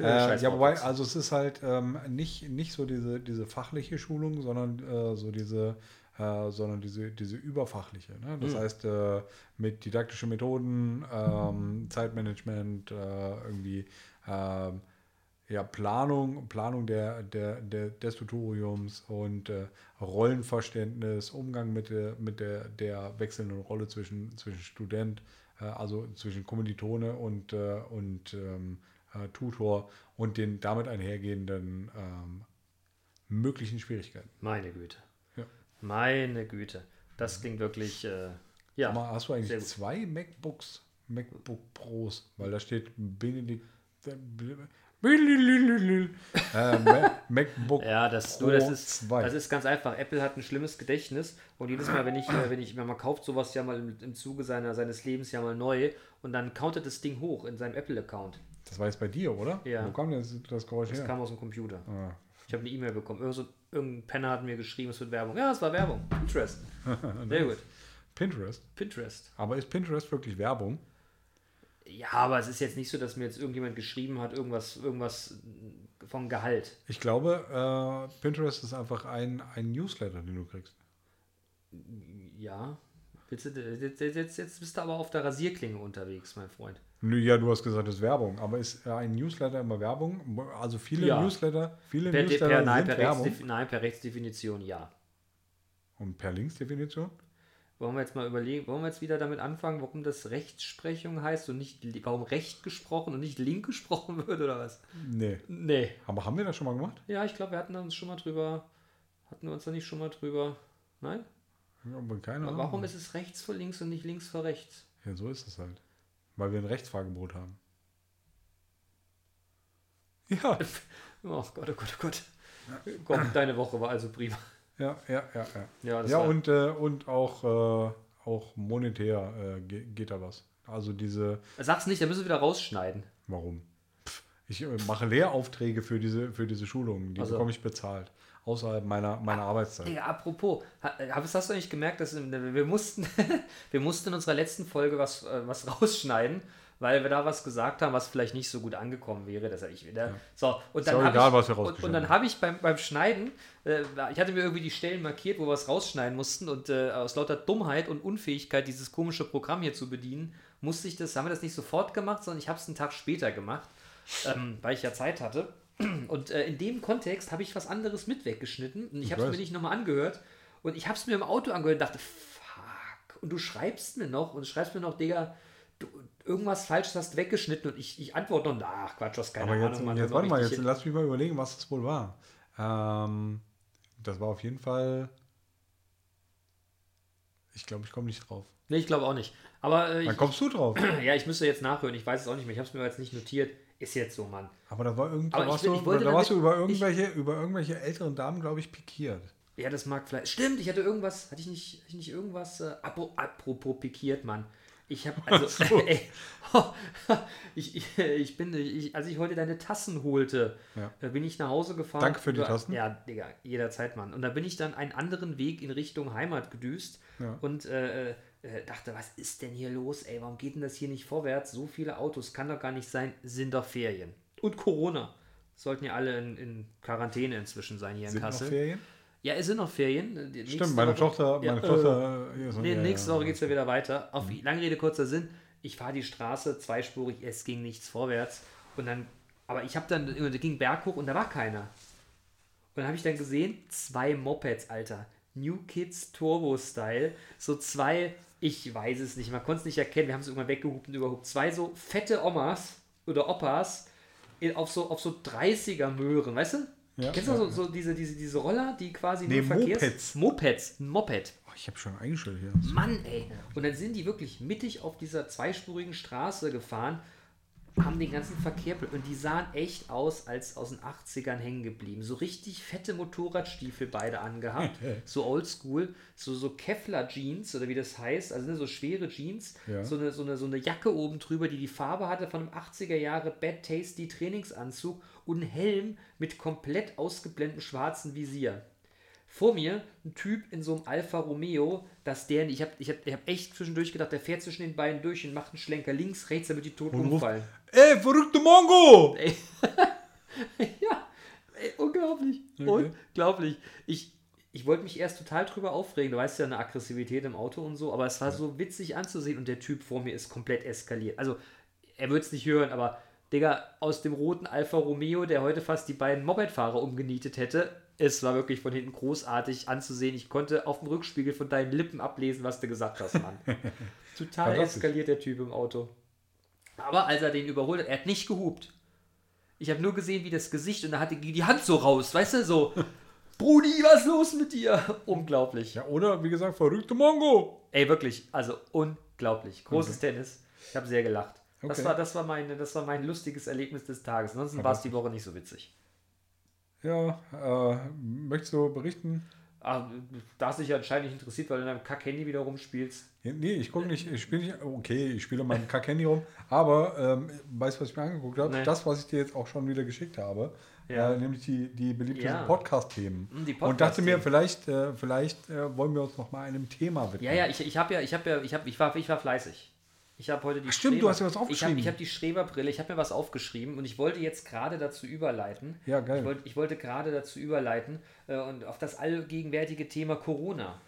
Äh, ja, wobei, also es ist halt ähm, nicht, nicht so diese, diese fachliche Schulung, sondern äh, so diese, äh, sondern diese, diese überfachliche. Ne? Das heißt, äh, mit didaktischen Methoden, ähm, Zeitmanagement, äh, irgendwie ähm, ja, Planung, Planung der, der, der, des Tutoriums und äh, Rollenverständnis, Umgang mit der, mit der, der wechselnden Rolle zwischen, zwischen Student, äh, also zwischen Kommilitone und, äh, und ähm, äh, Tutor und den damit einhergehenden ähm, möglichen Schwierigkeiten. Meine Güte. Meine Güte. Das klingt wirklich, äh, ja. Aber hast du eigentlich zwei MacBooks, MacBook Pros? Weil da steht Benedikt. Äh, Ma- MacBook Ja, das, Pro du, das, ist, 2. das ist ganz einfach. Apple hat ein schlimmes Gedächtnis und jedes Mal, wenn ich, äh, wenn ich, wenn man kauft sowas ja mal im, im Zuge seiner, seines Lebens ja mal neu und dann countet das Ding hoch in seinem Apple-Account. Das war jetzt bei dir, oder? Ja. Wo kam denn das, das Geräusch Das her? kam aus dem Computer. Ah. Ich habe eine E-Mail bekommen. Irgend so, irgendein Penner hat mir geschrieben, es wird Werbung. Ja, es war Werbung. Pinterest. Sehr gut. Pinterest. Pinterest. Aber ist Pinterest wirklich Werbung? Ja, aber es ist jetzt nicht so, dass mir jetzt irgendjemand geschrieben hat, irgendwas, irgendwas vom Gehalt. Ich glaube, äh, Pinterest ist einfach ein, ein Newsletter, den du kriegst. Ja. Willst du, jetzt, jetzt, jetzt bist du aber auf der Rasierklinge unterwegs, mein Freund. Nö, Ja, du hast gesagt, das ist Werbung. Aber ist äh, ein Newsletter immer Werbung? Also viele Ja. Newsletter, viele Per, Newsletter per, nein, sind per Werbung. Rechtsdef nein, per Rechtsdefinition ja. Und per Linksdefinition? Wollen wir jetzt mal überlegen, wollen wir jetzt wieder damit anfangen, warum das Rechtsprechung heißt und nicht, warum Recht gesprochen und nicht Link gesprochen wird oder was? Nee. Nee. Aber haben wir das schon mal gemacht? Ja, ich glaube, wir hatten uns schon mal drüber, hatten wir uns da nicht schon mal drüber, nein? Ja, aber keine Ahnung. Warum ist es rechts vor links und nicht links vor rechts? Ja, so ist es halt. Weil wir ein Rechtsfahrgebot haben. Ja, Oh Gott, oh Gott, oh Gott. Komm, deine Woche war also prima. ja, ja, ja. Ja, Ja, ja war, und, äh, und auch, äh, auch monetär äh, ge geht da was. Also diese, Sag's nicht, da müssen wir wieder rausschneiden. warum? Ich äh, mache Lehraufträge für diese, für diese Schulungen, die Also- bekomme ich bezahlt. Außerhalb meiner, meiner Arbeitszeit. Ey, apropos, ha- hast hast du eigentlich gemerkt, dass in- wir mussten, wir mussten in unserer letzten Folge was, äh, was rausschneiden, weil wir da was gesagt haben, was vielleicht nicht so gut angekommen wäre. Das ich wieder. So, und dann doch hab egal, ich, was wir und, und dann habe ich beim, beim Schneiden, äh, ich hatte mir irgendwie die Stellen markiert, wo wir es rausschneiden mussten und äh, aus lauter Dummheit und Unfähigkeit, dieses komische Programm hier zu bedienen, musste ich das, haben wir das nicht sofort gemacht, sondern ich habe es einen Tag später gemacht, ähm, weil ich ja Zeit hatte. Und äh, in dem Kontext habe ich was anderes mit weggeschnitten und ich habe es mir nicht nochmal angehört. Und ich habe es mir im Auto angehört und dachte, fuck. Und du schreibst mir noch und schreibst mir noch, Digga, du, irgendwas Falsches hast weggeschnitten und ich, ich antworte noch, ach Quatsch, hast keine Aber Ahnung. jetzt, Mann, jetzt warte mal, jetzt lass mich mal überlegen, was das wohl war. Ähm, das war auf jeden Fall. Ich glaube, ich komme nicht drauf. Nee, ich glaube auch nicht. Aber äh, Dann kommst du drauf. ja, ich müsste jetzt nachhören. Ich weiß es auch nicht mehr. Ich habe es mir jetzt nicht notiert. Ist jetzt so, Mann. Aber da war irgend, Aber da ich warst, will- du, ich da warst du über irgendwelche, über irgendwelche älteren Damen, glaube ich, pikiert. Ja, das mag vielleicht. Stimmt, ich hatte irgendwas. Hatte ich nicht, hatte ich nicht irgendwas. Äh, apro- apropos pikiert, Mann. Ich habe also. ey, ich, ich, ich bin. Ich, als ich heute deine Tassen holte, Ja. äh, bin ich nach Hause gefahren. Danke für die über- Tassen. Ja, Digga, jederzeit, Mann. Und da bin ich dann einen anderen Weg in Richtung Heimat gedüst Ja. und äh, äh, dachte, was ist denn hier los, ey? Warum geht denn das hier nicht vorwärts? So viele Autos kann doch gar nicht sein. Sind doch Ferien. Und Corona. Sollten ja alle in, in Quarantäne inzwischen sein hier in Sind noch Kassel. Ferien? Ja, es sind noch Ferien. Die Stimmt, meine Woche- Tochter, Ja, meine äh, Tochter. hier so- Nee, ja, nächste ja. Woche geht es ja wieder weiter. Auf lange Rede, kurzer Sinn. Ich fahre die Straße zweispurig, es ging nichts vorwärts. Und dann, aber ich habe dann, da ging Berg hoch und da war keiner. Und dann habe ich dann gesehen, zwei Mopeds, Alter. New Kids Turbo Style. So zwei, ich weiß es nicht, man konnte es nicht erkennen. Wir haben es irgendwann weggehupt und überhupt. Zwei so fette Omas oder Opas auf so, auf so 30er Möhren, weißt du? Ja, Kennst du ja, so, so diese, diese, diese Roller, die quasi Nee, nur Verkehrs... Mopeds. Mopeds. Ein Moped. Oh, ich habe schon eingestellt hier. Mann, ey. Und dann sind die wirklich mittig auf dieser zweispurigen Straße gefahren. Haben den ganzen Verkehr und die sahen echt aus, als aus den 80ern hängen geblieben. So richtig fette Motorradstiefel beide angehabt, so oldschool, so, so Kevlar-Jeans oder wie das heißt, also ne, so schwere Jeans, Ja. so, eine, so, eine, so eine Jacke oben drüber, die die Farbe hatte von einem 80er Jahre Bad Tasty Trainingsanzug und ein Helm mit komplett ausgeblendetem schwarzen Visier. Vor mir ein Typ in so einem Alfa Romeo, dass der, ich habe ich hab, ich hab echt zwischendurch gedacht, der fährt zwischen den beiden durch und macht einen Schlenker links, rechts, damit die tot umfallen. Ey, verrückte Mongo! ja, ey, unglaublich. Okay. Unglaublich. Ich, ich wollte mich erst total drüber aufregen. Du weißt ja, eine Aggressivität im Auto und so, aber es war so witzig anzusehen und der Typ vor mir ist komplett eskaliert. Also, er wird es nicht hören, aber Digga, aus dem roten Alfa Romeo, der heute fast die beiden Mopedfahrer umgenietet hätte, es war wirklich von hinten großartig anzusehen. Ich konnte auf dem Rückspiegel von deinen Lippen ablesen, was du gesagt hast, Mann. Total eskaliert der Typ im Auto. Aber als er den überholt hat, er hat nicht gehupt. Ich habe nur gesehen, wie das Gesicht und da hatte die Hand so raus, weißt du, so. Brudi, was ist los mit dir? Unglaublich. Ja, oder wie gesagt, verrückte Mongo! Ey, wirklich, also unglaublich. Großes Tennis. Ich habe sehr gelacht. Das, Okay. war, das, war meine, das war mein lustiges Erlebnis des Tages. Ansonsten war es die Woche nicht so witzig. Ja, äh, möchtest du berichten? Ah, da hast dich ja anscheinend nicht interessiert, weil du in deinem Kack-Handy wieder rumspielst. Nee, ich gucke nicht, ich spiele nicht, okay, ich spiele mein Kack-Handy rum, aber ähm, weißt du, was ich mir angeguckt habe? Nee. Das, was ich dir jetzt auch schon wieder geschickt habe, Ja. äh, nämlich die, die beliebtesten Ja. Podcast-Themen. Hm, die Und dachte mir, vielleicht, äh, vielleicht äh, wollen wir uns noch mal einem Thema widmen. Ja, ja, ich, ich habe ja, ich habe ja, ich habe, ich war, ich war fleißig. Ich habe heute die Ach, stimmt, du hast ja was Ich aufgeschrieben. habe ich hab die Schreberbrille, ich habe mir was aufgeschrieben und ich wollte jetzt gerade dazu überleiten. Ja, geil. Ich wollte, ich wollte gerade dazu überleiten äh, und auf das allgegenwärtige Thema Corona.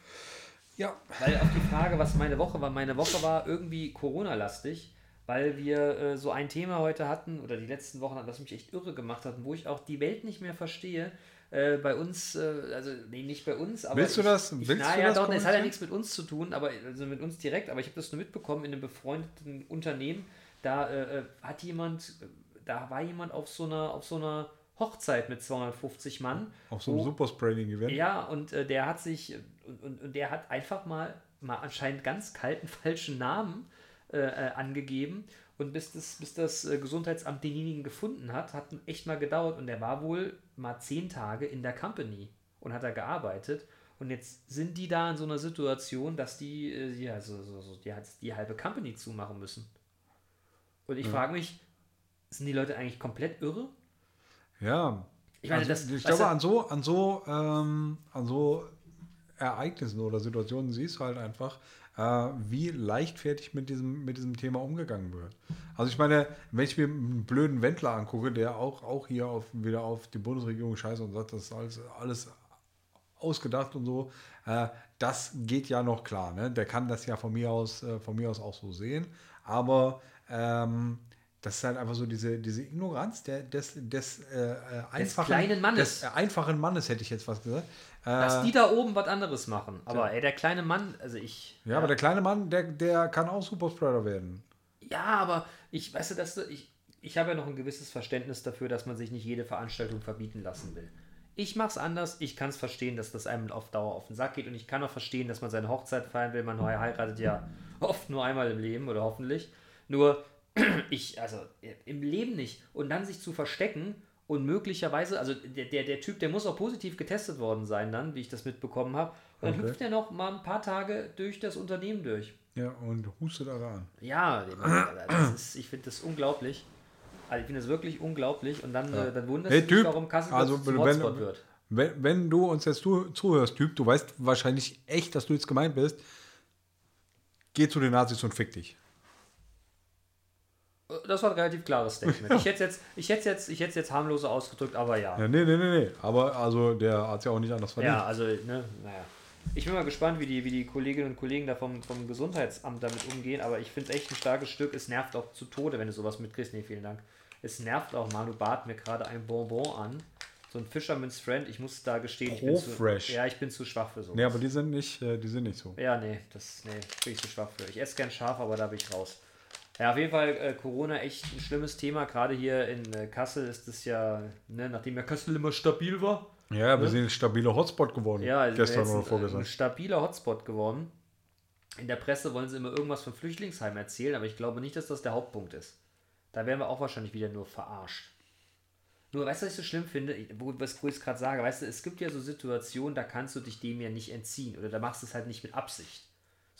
Ja, Weil auf die Frage, was meine Woche war, meine Woche war irgendwie Corona-lastig, weil wir äh, so ein Thema heute hatten oder die letzten Wochen, was mich echt irre gemacht hat wo ich auch die Welt nicht mehr verstehe. Äh, bei uns, äh, also nee, nicht bei uns, aber. Willst du ich, das- Ich, willst du naja, das doch, es hat ja nichts mit uns zu tun, aber also mit uns direkt, aber ich habe das nur mitbekommen in einem befreundeten Unternehmen. Da äh, äh, hat jemand, äh, da war jemand auf so einer, auf so einer Hochzeit mit 250 Mann. auf so einem Superspreading-Event. ja, und äh, der hat sich und, und, und der hat einfach mal, mal anscheinend ganz kalten falschen Namen angegeben. Und bis das, bis das Gesundheitsamt denjenigen gefunden hat, hat echt mal gedauert. Und der war wohl mal zehn Tage in der Company und hat da gearbeitet. Und jetzt sind die da in so einer Situation, dass die, äh, ja, so, so, so, die, die halbe Company zumachen müssen. Und ich frage mich, sind die Leute eigentlich komplett irre? Ja. Ich meine, also, das- ich glaube, an so, an so, ähm, an so Ereignissen oder Situationen siehst du halt einfach, wie leichtfertig mit diesem, mit diesem Thema umgegangen wird. Also ich meine, wenn ich mir einen blöden Wendler angucke, der auch, auch hier auf, wieder auf die Bundesregierung scheiße und sagt, das ist alles, alles ausgedacht und so, äh, das geht ja noch klar. Ne? Der kann das ja von mir aus, äh, von mir aus auch so sehen. Aber ähm, das ist halt einfach so diese, diese Ignoranz der, des, des, äh, äh, einfachen, kleinen Mannes. Des äh, einfachen Mannes, hätte ich jetzt was gesagt. Äh, Dass die da oben was anderes machen. Aber ey, der kleine Mann, also ich. ja, aber der kleine Mann, der, der kann auch Superspreader werden. Ja, aber ich, weißt du, dass du, ich, ich habe ja noch ein gewisses Verständnis dafür, dass man sich nicht jede Veranstaltung verbieten lassen will. Ich mache es anders. Ich kann es verstehen, dass das einem auf Dauer auf den Sack geht. Und ich kann auch verstehen, dass man seine Hochzeit feiern will. Man heiratet ja oft nur einmal im Leben oder hoffentlich. Nur, ich, also im Leben nicht. Und dann sich zu verstecken und möglicherweise, also der, der, der Typ, der muss auch positiv getestet worden sein, dann, wie ich das mitbekommen habe. Und dann Okay. hüpft er noch mal ein paar Tage durch das Unternehmen durch. Ja, und hustet da an. Ja, ist, ich finde das unglaublich. Also ich finde das wirklich unglaublich und dann, äh, dann wunderst Hey, du dich, warum Kassel also wenn, Hotspot wird. wenn, wenn du uns jetzt zu, zuhörst, Typ, du weißt wahrscheinlich echt, dass du jetzt gemeint bist, geh zu den Nazis und fick dich. Das war ein relativ klares Statement. Ich hätte jetzt, ich hätte jetzt, ich hätte jetzt harmloser ausgedrückt, aber ja. Ja, nee, nee, nee, nee. Aber also der hat es ja auch nicht anders verdient. Ja, also, ne, naja. Ich bin mal gespannt, wie die, wie die Kolleginnen und Kollegen da vom, vom Gesundheitsamt damit umgehen, aber ich finde es echt ein starkes Stück. Es nervt auch zu Tode, wenn du sowas mitkriegst. Nee, vielen Dank. Es nervt auch, Manu bat mir gerade ein Bonbon an. So ein Fisherman's Friend. Ich muss da gestehen, ich bin zu, Pro-Fresh. ja, ich bin zu schwach für so. Nee, aber die sind nicht, äh, die sind nicht so. Ja, nee, das nee, bin ich zu schwach für. Ich esse gern scharf, aber da bin ich raus. Ja, auf jeden Fall äh, Corona echt ein schlimmes Thema. Gerade hier in äh, Kassel ist es ja, ne, nachdem ja Kassel immer stabil war, Ja, wir sind ein stabiler Hotspot geworden. ja, also gestern jetzt oder vorgestern. ein stabiler Hotspot geworden. In der Presse wollen sie immer irgendwas von Flüchtlingsheim erzählen, aber ich glaube nicht, dass das der Hauptpunkt ist. Da werden wir auch wahrscheinlich wieder nur verarscht. Nur, weißt du, was ich so schlimm finde, wo, was ich gerade sage, weißt du, es gibt ja so Situationen, da kannst du dich dem ja nicht entziehen oder da machst du es halt nicht mit Absicht.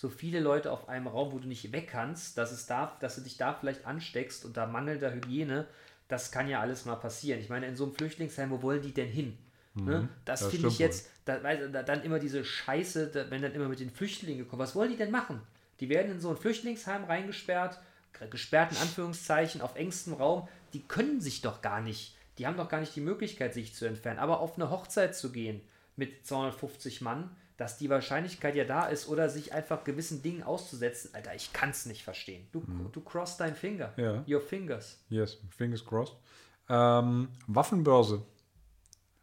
So viele Leute auf einem Raum, wo du nicht weg kannst, dass, es da, dass du dich da vielleicht ansteckst und da mangelnder Hygiene, das kann ja alles mal passieren. Ich meine, in so einem Flüchtlingsheim, wo wollen die denn hin? ne? Das, das finde ich jetzt, da, weil, da, dann immer diese Scheiße, da, wenn dann immer mit den Flüchtlingen kommen, was wollen die denn machen? Die werden in so ein Flüchtlingsheim reingesperrt, gesperrt in Anführungszeichen, auf engstem Raum, die können sich doch gar nicht, die haben doch gar nicht die Möglichkeit, sich zu entfernen. Aber auf eine Hochzeit zu gehen mit 250 Mann, dass die Wahrscheinlichkeit ja da ist oder sich einfach gewissen Dingen auszusetzen, Alter, ich kann es nicht verstehen. Du, du cross dein Finger. Ja. Your fingers. Yes, fingers crossed. Ähm, Waffenbörse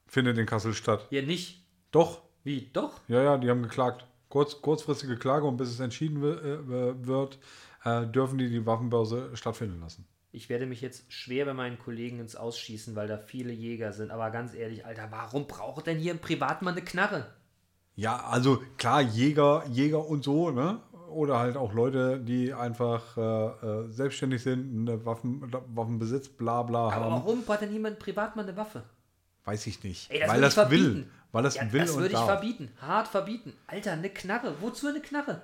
findet in Kassel statt. Ja, nicht. Doch, Wie? Doch? ja, ja, die haben geklagt. Kurz, kurzfristige Klage und bis es entschieden äh, wird, äh, dürfen die die Waffenbörse stattfinden lassen. Ich werde mich jetzt schwer bei meinen Kollegen ins Ausschießen, weil da viele Jäger sind. Aber ganz ehrlich, Alter, warum braucht denn hier ein Privatmann eine Knarre? Ja, also klar, Jäger, Jäger und so, ne? Oder halt auch Leute, die einfach äh, äh, selbstständig sind, eine Waffen, Waffenbesitz, bla bla Aber haben. warum braucht denn jemand Privatmann eine Waffe? Weiß ich nicht. Ey, das Weil das verbieten. will. Weil das Ja, will das würde ich darf. verbieten. Hart verbieten. Alter, eine Knarre. Wozu eine Knarre?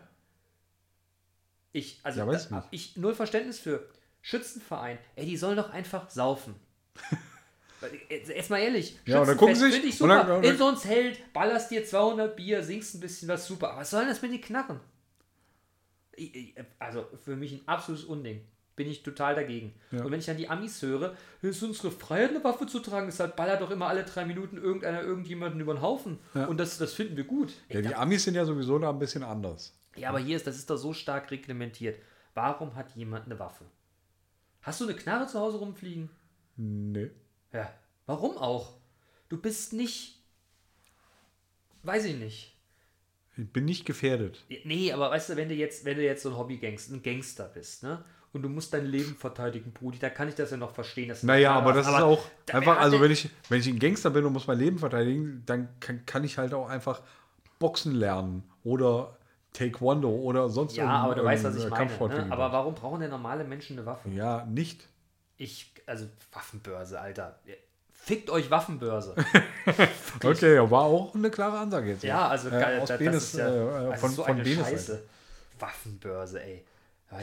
Ich, also, Ja, weiß da ich null Verständnis für. Schützenverein. Ey, die sollen doch einfach saufen. Jetzt jetzt mal ehrlich, Ja, und dann gucken sich- finde ich und super. dann- und In dann- so ein Zelt, ballerst dir 200 Bier, singst ein bisschen was, super. Aber was soll denn das mit den Knarren? Also für mich ein absolutes Unding. Bin ich total dagegen. Und wenn ich dann die Amis höre, es ist unsere Freiheit, eine Waffe zu tragen, deshalb ballert doch immer alle drei Minuten irgendeiner irgendjemanden über den Haufen. Und das, das finden wir gut. Ja, die Amis sind ja sowieso da ein bisschen anders. Ja, aber hier ist, das ist doch so stark reglementiert. Warum hat jemand eine Waffe? Hast du eine Knarre zu Hause rumfliegen? Nee. Ja. Warum auch? Du bist nicht. Weiß ich nicht. Ich bin nicht gefährdet. Nee, aber weißt du, wenn du jetzt, wenn du jetzt so ein Hobbygangster, ein Gangster bist, ne? Und du musst dein Leben verteidigen, Brudi, da kann ich das ja noch verstehen. Dass Naja, aber das hast. ist auch einfach, also denn- wenn ich, wenn ich ein Gangster bin und muss mein Leben verteidigen, dann kann, kann ich halt auch einfach Boxen lernen oder Taekwondo oder sonst Ja, aber du weißt, was ich meine. Ne? Aber warum brauchen denn normale Menschen eine Waffe? Ja, nicht. Ich, also Waffenbörse, Alter. Fickt euch Waffenbörse. Okay, war auch eine klare Ansage jetzt. Ja, also äh, geil, aus da- Benes, das ist ja äh, also von, so von eine Benes Scheiße. Waffenbörse, ey.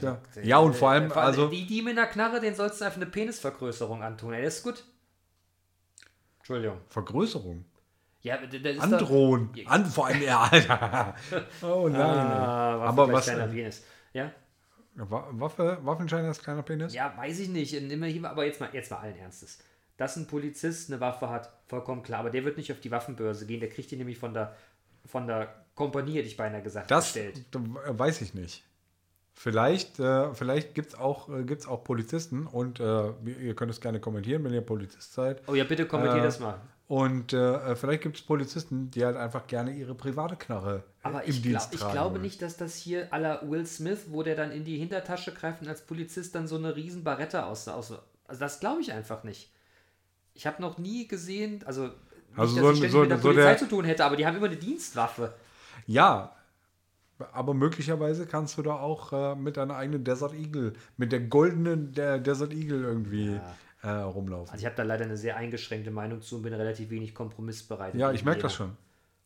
Die- Ja, und vor allem, äh, also- Die, die mit einer Knarre, den sollst du einfach eine Penisvergrößerung antun, ey. Das ist gut. Entschuldigung. Vergrößerung. Ja, das ist Androhen. An, vor allem, ja, Alter. Oh nein. Ah, aber was? Penis. Ja? Wa- Waffe, Waffenschein als kleiner Penis? ja, weiß ich nicht. Aber jetzt mal, jetzt mal allen Ernstes. Dass ein Polizist eine Waffe hat, vollkommen klar. Aber der wird nicht auf die Waffenbörse gehen. Der kriegt die nämlich von der, von der Kompanie, hätte ich beinahe gesagt, Das gestellt. d- weiß ich nicht. Vielleicht, äh, vielleicht gibt es auch, äh, gibt's auch Polizisten und äh, ihr könnt es gerne kommentieren, wenn ihr Polizist seid. Oh ja, bitte kommentiert Äh, das mal. Und äh, vielleicht gibt es Polizisten, die halt einfach gerne ihre private Knarre äh, Aber im ich, glaub, Dienst ich tragen. glaube wollen. nicht, dass das hier à la Will Smith, wo der dann in die Hintertasche greift und als Polizist dann so eine riesen Barrette aus. aus also das glaube ich einfach nicht. Ich habe noch nie gesehen, also, nicht, Also dass so ich ständig so- mit der so Polizei der- zu tun hätte, aber die haben immer eine Dienstwaffe. Ja, aber möglicherweise kannst du da auch äh, mit deiner eigenen Desert Eagle, mit der goldenen der Desert Eagle irgendwie äh, rumlaufen. Also ich habe da leider eine sehr eingeschränkte Meinung zu und bin relativ wenig kompromissbereit. ja, ich merke das schon.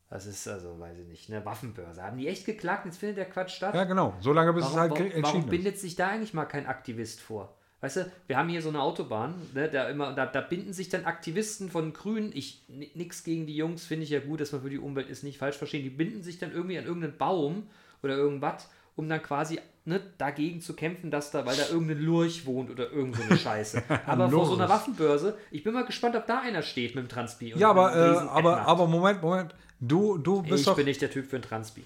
Das ist also, weiß ich nicht, eine Waffenbörse. Haben die echt geklagt? Jetzt findet der Quatsch statt? Ja, genau. Solange bis es Warum, halt warum, warum entschieden ist. bindet sich da eigentlich mal kein Aktivist vor? Weißt du, wir haben hier so eine Autobahn, ne, da, immer, da, da binden sich dann Aktivisten von Grünen, ich ni- nix gegen die Jungs, finde ich ja gut, dass man für die Umwelt ist, nicht falsch verstehen, die binden sich dann irgendwie an irgendeinen Baum oder irgendwas, um dann quasi ne, dagegen zu kämpfen, dass da, weil da irgendein Lurch wohnt oder irgend so eine Scheiße. Aber vor so einer. Waffenbörse, ich bin mal gespannt, ob da einer steht mit dem Transpi. Ja, aber, äh, aber, aber Moment, Moment. Du, du bist ich doch. bin nicht der Typ für ein Transpi.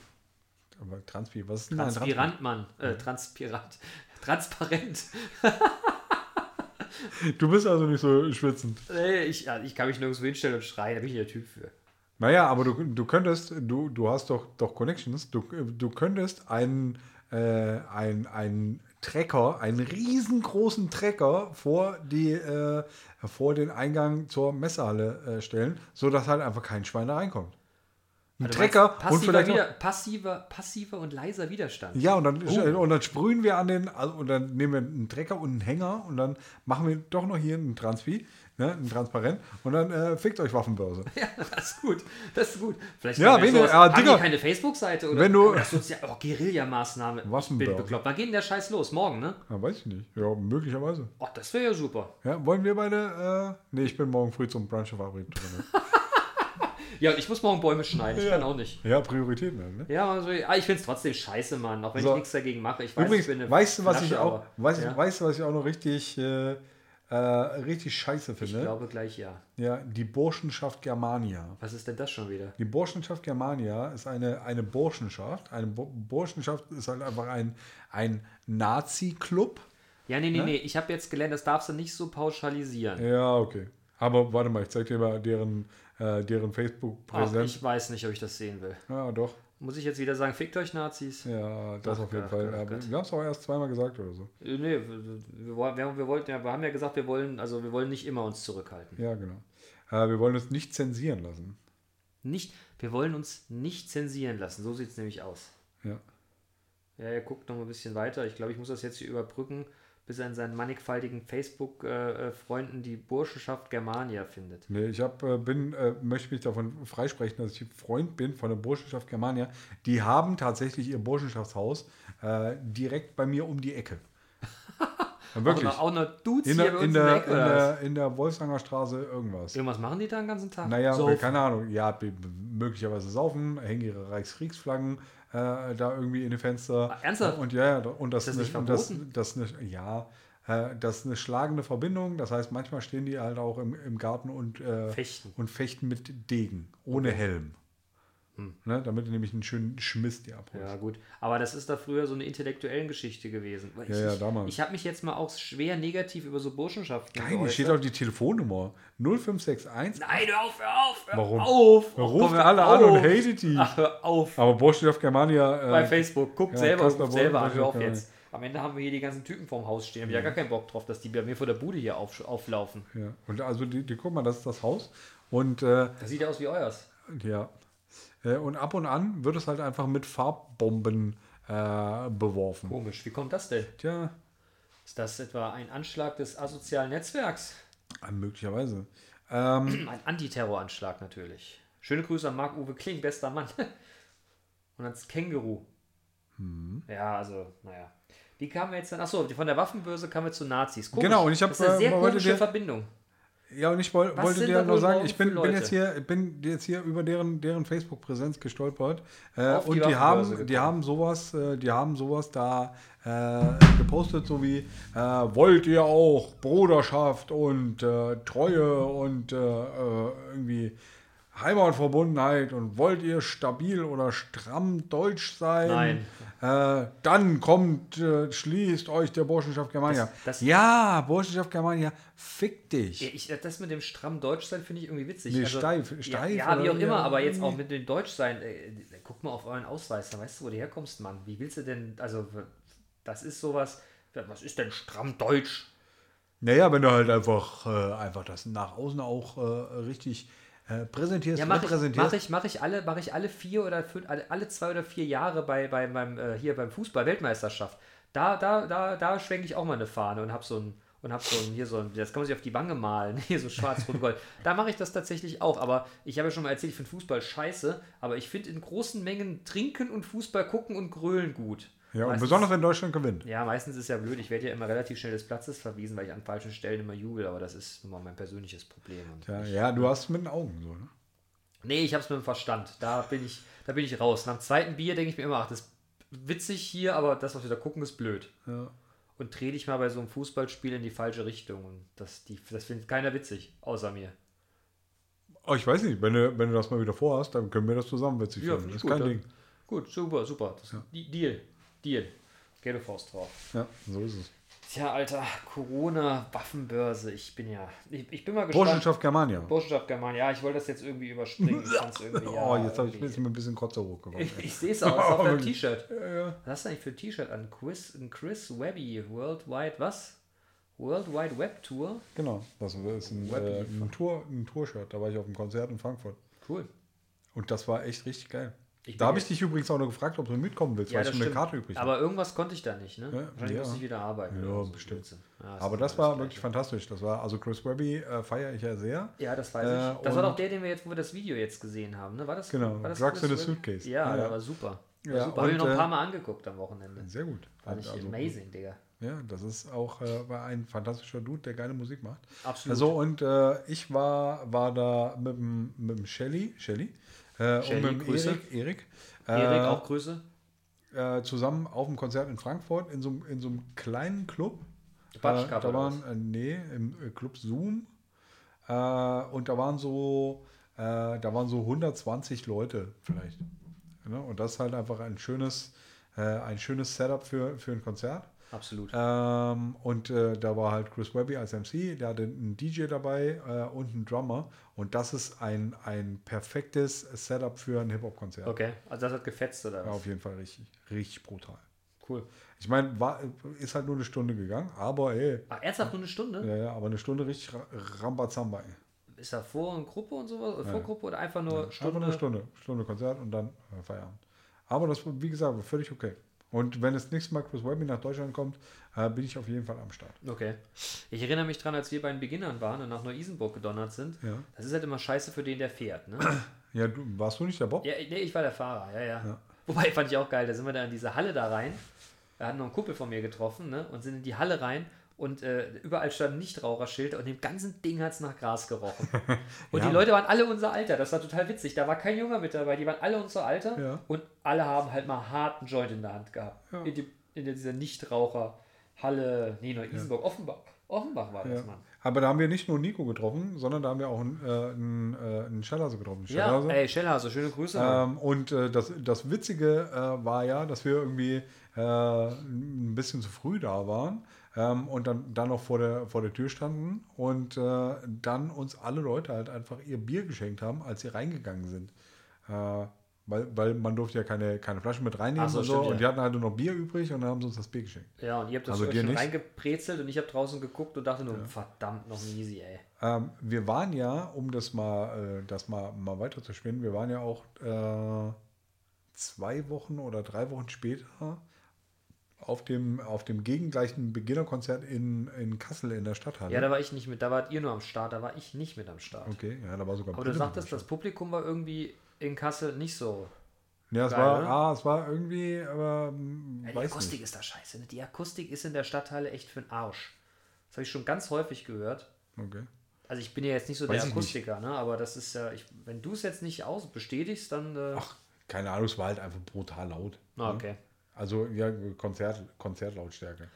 aber Transpi, was ist denn ein Transpi? Transpirant, Mann. Äh, Transpirant. Transparent. Du bist also nicht so schwitzend. Nee, ich, ich kann mich nirgendwo hinstellen und schreien, da bin ich der Typ für. Naja, aber du, du könntest, du, du hast doch, doch Connections, du, du könntest einen, äh, ein, einen Trecker, einen riesengroßen Trecker vor, die, äh, vor den Eingang zur Messehalle äh, stellen, sodass halt einfach kein Schwein da reinkommt. Ein Also Trecker meinst und passiver, vielleicht wieder, passiver, passiver und leiser Widerstand. Ja, und dann, Oh. und dann sprühen wir an den, also, und dann nehmen wir einen Trecker und einen Hänger und dann machen wir doch noch hier einen Transpi, ne, Transparent und dann äh, fickt euch Waffenbörse. Ja, das ist gut. Das ist gut. Vielleicht Ja, wenn du- sowas- äh, haben Digga, die keine Facebook-Seite oder wenn du- das ist ja oh, Guerilla-Maßnahme. Waffenbörse. bekloppt. Wann geht denn der Scheiß los? Morgen, ne? Ja, weiß ich nicht. Ja, möglicherweise. Oh, das wäre ja super. Ja, wollen wir beide, äh, nee, ich bin morgen früh zum Brunch verabredet. Ja, ich muss morgen Bäume schneiden. Ich Ja. kann auch nicht. ja, Prioritäten halt, ne? Ja, also, ah, ich finde es trotzdem scheiße, Mann. Auch wenn So. ich nichts dagegen mache. Ich weiß, Übrigens, ich bin eine weißt du, was ich auch, weißt, ja, weißt du, was ich auch noch richtig, äh, äh, richtig scheiße Ich finde? glaube gleich ja. Ja, die Burschenschaft Germania. Was ist denn das schon wieder? Die Burschenschaft Germania ist eine, eine Burschenschaft. Eine Bu Burschenschaft ist halt einfach ein, ein Nazi-Club. Ja, nee, nee, nee. Ich habe jetzt gelernt, das darfst du nicht so pauschalisieren. Ja, okay. Aber warte mal, ich zeig dir mal deren, äh, deren Ach, Facebook-Präsent. ich weiß nicht, ob ich das sehen will. Ja, doch. Muss ich jetzt wieder sagen, fickt euch Nazis? Ja, das Ach auf jeden Gott, Fall. Gott, Ja, Gott. wir haben es auch erst zweimal gesagt oder so. Äh, Nee, wir, wir, wir, wollten ja, wir haben ja gesagt, wir wollen, also wir wollen nicht immer uns zurückhalten. Ja, genau. Äh, wir wollen uns nicht zensieren lassen. Nicht, wir wollen uns nicht zensieren lassen. So sieht es nämlich aus. Ja. Ja, er guckt noch ein bisschen weiter. Ich glaube, ich muss das jetzt hier überbrücken, bis er in seinen mannigfaltigen Facebook-Freunden die Burschenschaft Germania findet. Nee, ich hab, äh, bin, äh, möchte mich davon freisprechen, dass ich Freund bin von der Burschenschaft Germania. Die haben tatsächlich ihr Burschenschaftshaus äh, direkt bei mir um die Ecke. Ja, wirklich. Auch noch, auch noch Dudes In hier der, bei in, der, in in, der in der Wolfsanger Straße irgendwas. Irgendwas machen die da den ganzen Tag? Naja, So, keine Ahnung. Ja, möglicherweise saufen, hängen ihre Reichskriegsflaggen da irgendwie in die Fenster. Ernsthaft? Und ja, und das, Ist das nicht eine, das, das eine, ja, äh, das ist eine schlagende Verbindung. Das heißt, manchmal stehen die halt auch im, im Garten und, äh, Fechten. und fechten mit Degen, ohne Helm. Ne, damit du nämlich einen schönen Schmiss dir abholst. Ja, gut. Aber das ist da früher so eine intellektuellen Geschichte gewesen. Ja, ich, ja, ich- damals. Ich habe mich jetzt mal auch schwer negativ über so Burschenschaften Geil, hier steht auch die Telefonnummer. 0561. Nein, hör auf, hör auf, hör Warum? auf. Ruft komm, hör alle an und auf. hatet die. Ach, hör auf. Aber Burschenschaft Germania. Äh, Bei Facebook. Guckt ja, selber, ruft selber an, hör auf jetzt. Am Ende haben wir hier die ganzen Typen vorm Haus stehen. Hab ich ja gar keinen Bock drauf, dass die bei mir vor der Bude hier auf, auflaufen. Ja, und also die, die guck mal, das ist das Haus. Und äh, Das sieht ja aus wie euers. ja. Äh, und ab und an wird es halt einfach mit Farbbomben äh, beworfen. Komisch. Wie kommt das denn? Tja, Ist das etwa ein Anschlag des asozialen Netzwerks? äh, möglicherweise. Ähm, Ein Antiterroranschlag natürlich. Schöne Grüße an Marc-Uwe Kling, bester Mann. Und ans Känguru. Hm. Ja, also, naja. Wie kamen wir jetzt dann? Achso, von der Waffenbörse kamen wir zu Nazis. Komisch. Genau, und ich hab, Das ist eine äh, sehr wollte komische Verbindung. Ja, und ich woll, wollte dir nur sagen, ich bin, bin, jetzt hier, bin jetzt hier über deren, deren Facebook-Präsenz gestolpert. Äh, die und die haben, die haben sowas, äh, die haben sowas da äh, gepostet, so wie äh, wollt ihr auch Bruderschaft und äh, Treue und äh, irgendwie Heimatverbundenheit und wollt ihr stabil oder stramm deutsch sein? Äh, dann kommt, äh, schließt euch der Burschenschaft Germania. Das- das- ja, Burschenschaft Germania, fick dich. Ja, ich, das mit dem stramm Deutschsein finde ich irgendwie witzig. Nee, steif- steif Ja, ja wie auch immer, aber jetzt auch mit dem Deutschsein. Äh, guck mal auf euren Ausweis, dann weißt du, wo du herkommst, Mann. Wie willst du denn, also, das ist sowas, was ist denn stramm Deutsch? Naja, wenn du halt einfach, äh, einfach das nach außen auch äh, richtig äh, präsentierst, Ja, mache ich, repräsentierst. mach ich, mach ich alle, mache ich alle vier oder fünf, alle, alle zwei oder vier Jahre bei, bei beim, äh, hier beim Fußball Weltmeisterschaft. Da, da, da, da schwenke ich auch mal eine Fahne und hab so ein und hab so ein hier so ein, das kann man sich auf die Wange malen, hier so schwarz rot gold. Da mache ich das tatsächlich auch, aber ich habe ja schon mal erzählt, ich finde Fußball scheiße, aber ich finde in großen Mengen trinken und Fußball gucken und grölen gut. Ja, und Meistens- besonders wenn Deutschland gewinnt. ja, meistens ist ja blöd. Ich werde ja immer relativ schnell des Platzes verwiesen, weil ich an falschen Stellen immer jubel, aber das ist nun mal mein persönliches Problem. Und Ja, ja, du hast es mit den Augen so, ne? Nee, ich hab's mit dem Verstand. Da bin ich, da bin ich raus. Nach dem zweiten Bier denke ich mir immer, ach, das ist witzig hier, aber das, was wir da gucken, ist blöd. Ja. Und dreh dich mal bei so einem Fußballspiel in die falsche Richtung. Und das, die, das findet keiner witzig, außer mir. Oh, ich weiß nicht, wenn du, wenn du das mal wieder vorhast, dann können wir das zusammen witzig Ja, finden. find Das ich ist kein gut, Ding. Gut, super, super. Das, die, Deal. Deal. Du Faust drauf. Ja, so ist es. Tja, Alter, Corona, Waffenbörse. Ich bin ja. Ich, ich bin mal gespannt. Burschenschaft Germania. Burschenschaft Germania. Ja, ich wollte das jetzt irgendwie überspringen. Irgendwie, ja, oh, jetzt habe ich irgendwie- mir ein bisschen Kotze hochgekommen. Ich, ich sehe es auch, auf deinem. T-Shirt. ja, ja. Was hast du eigentlich für ein T-Shirt an? Chris, Chris Webby, Worldwide, was? World Wide Web Tour? Genau, das ist ein, äh, ein, Tour, ein Tour-Shirt. Da war ich auf dem Konzert in Frankfurt. Cool. Und das war echt richtig geil. Ich da habe ich dich übrigens auch noch gefragt, ob du mitkommen willst, weil das ich schon eine. Karte übrig habe. Aber irgendwas konnte ich da nicht, ne? Ja, Wahrscheinlich ja. muss ich wieder arbeiten. Ja, so. bestimmt. Blödsinn. Ja, Aber das war Gleiche. wirklich fantastisch. Das war, also Chris Webby äh, feiere ich ja sehr. Ja, das weiß Äh, ich. Das war doch der, den wir jetzt, wo wir das Video jetzt gesehen haben, ne? War das? Genau, war das Drugs in a? Suitcase. Ja, Ja, der ja. war super. War Ja, super. Habe ich noch ein äh, paar Mal angeguckt am Wochenende. Sehr gut. Fand ich Also, amazing, Digga. Ja, das ist auch äh, war ein fantastischer Dude, der geile Musik macht. Absolut. Also und äh, ich war, war da mit dem, mit dem Shelly, Shelly, äh, Shelly, und mit Grüße. Erik, Erik, Erik, äh, auch Grüße. äh, zusammen auf dem Konzert in Frankfurt in so, einem- in so einem kleinen Club. Quatsch, Äh, da waren, äh, nee, im äh, Club Zoom. Und da waren so, da waren so 120 Leute vielleicht. Ne? Und das ist halt einfach ein schönes, ein schönes Setup für, für ein Konzert. Absolut. Ähm, und äh, da war halt Chris Webby als MC, der hatte einen DJ dabei äh, und einen Drummer. Und das ist ein, ein perfektes Setup für ein Hip-Hop-Konzert. Okay, also das hat gefetzt oder Ja, was? auf jeden Fall richtig, richtig brutal. Cool. Ich meine, ist halt nur eine Stunde gegangen, aber ey, Ach, ernsthaft nur eine Stunde? ja, ja, aber eine Stunde richtig ra- Rambazamba. ey. Ist da Vor- und Gruppe und sowas? Oder Vorgruppe oder einfach nur Einfach Stunde? nur eine Stunde, Stunde Konzert und dann äh, Feierabend. Aber das, war, wie gesagt, war völlig okay. Und wenn das nächste Mal Chris Webby nach Deutschland kommt, äh, bin ich auf jeden Fall am Start. Okay. Ich erinnere mich dran, als wir bei den Beginnern waren und nach Neu-Isenburg gedonnert sind. Ja. Das ist halt immer scheiße für den, der fährt. Ne? Ja, du, warst du nicht der Bob? ja, nee, ich war der Fahrer, ja, ja, Wobei fand ich auch geil, da sind wir da in diese Halle da rein. Da hat noch einen Kumpel von mir getroffen ne? und sind in die Halle rein und äh, überall stand ein Nichtraucherschild und dem ganzen Ding hat es nach Gras gerochen. Und Ja. die Leute waren alle unser Alter, das war total witzig. Da war kein Junger mit dabei, die waren alle unser Alter Ja. und alle haben halt mal harten Joint in der Hand gehabt. Ja. In, die, in dieser Nichtraucherhalle, nee, Neu-Isenburg, Offenbach. Offenbach war das, Ja. Mann. Aber da haben wir nicht nur Nico getroffen, sondern da haben wir auch einen, äh, einen, äh, einen Schellhase getroffen. Ja, Schellhase. ey, Schellhase, schöne Grüße. Ähm, und äh, das, das Witzige äh, war ja, dass wir irgendwie äh, ein bisschen zu früh da waren ähm, und dann, dann noch vor der, vor der Tür standen und äh, dann uns alle Leute halt einfach ihr Bier geschenkt haben, als sie reingegangen sind. Äh, weil, weil man durfte ja keine, keine Flaschen mit reinnehmen Ach so, und so. stimmt, ja. Und die hatten halt nur noch Bier übrig und dann haben sie uns das Bier geschenkt. Ja, und ihr habt das Also schon nicht? reingeprezelt und ich habe draußen geguckt und dachte nur, verdammt, noch easy, ey. Ähm, wir waren ja, um das mal, äh, das mal, mal weiter zu spinnen, wir waren ja auch äh, zwei Wochen oder drei Wochen später auf dem, auf dem gegengleichen Beginnerkonzert in, in Kassel in der Stadthalle. Ja, da war ich nicht mit, da wart ihr nur am Start, da war ich nicht mit am Start. okay, ja, da war sogar Aber du sagtest, das Publikum war irgendwie in Kassel nicht so. Ja, es geil, war, ne? ah, es war irgendwie, aber hm, Ja, die Akustik nicht. ist da scheiße. Ne? Die Akustik ist in der Stadthalle echt für den Arsch. Das habe ich schon ganz häufig gehört. Okay. Also ich bin ja jetzt nicht so Weiß der. Akustiker, ne? aber das ist ja, ich, wenn du es jetzt nicht aus bestätigst, dann. Äh, Ach, keine Ahnung, es war halt einfach brutal laut. ah, okay. Also ja, Konzert, Konzertlautstärke.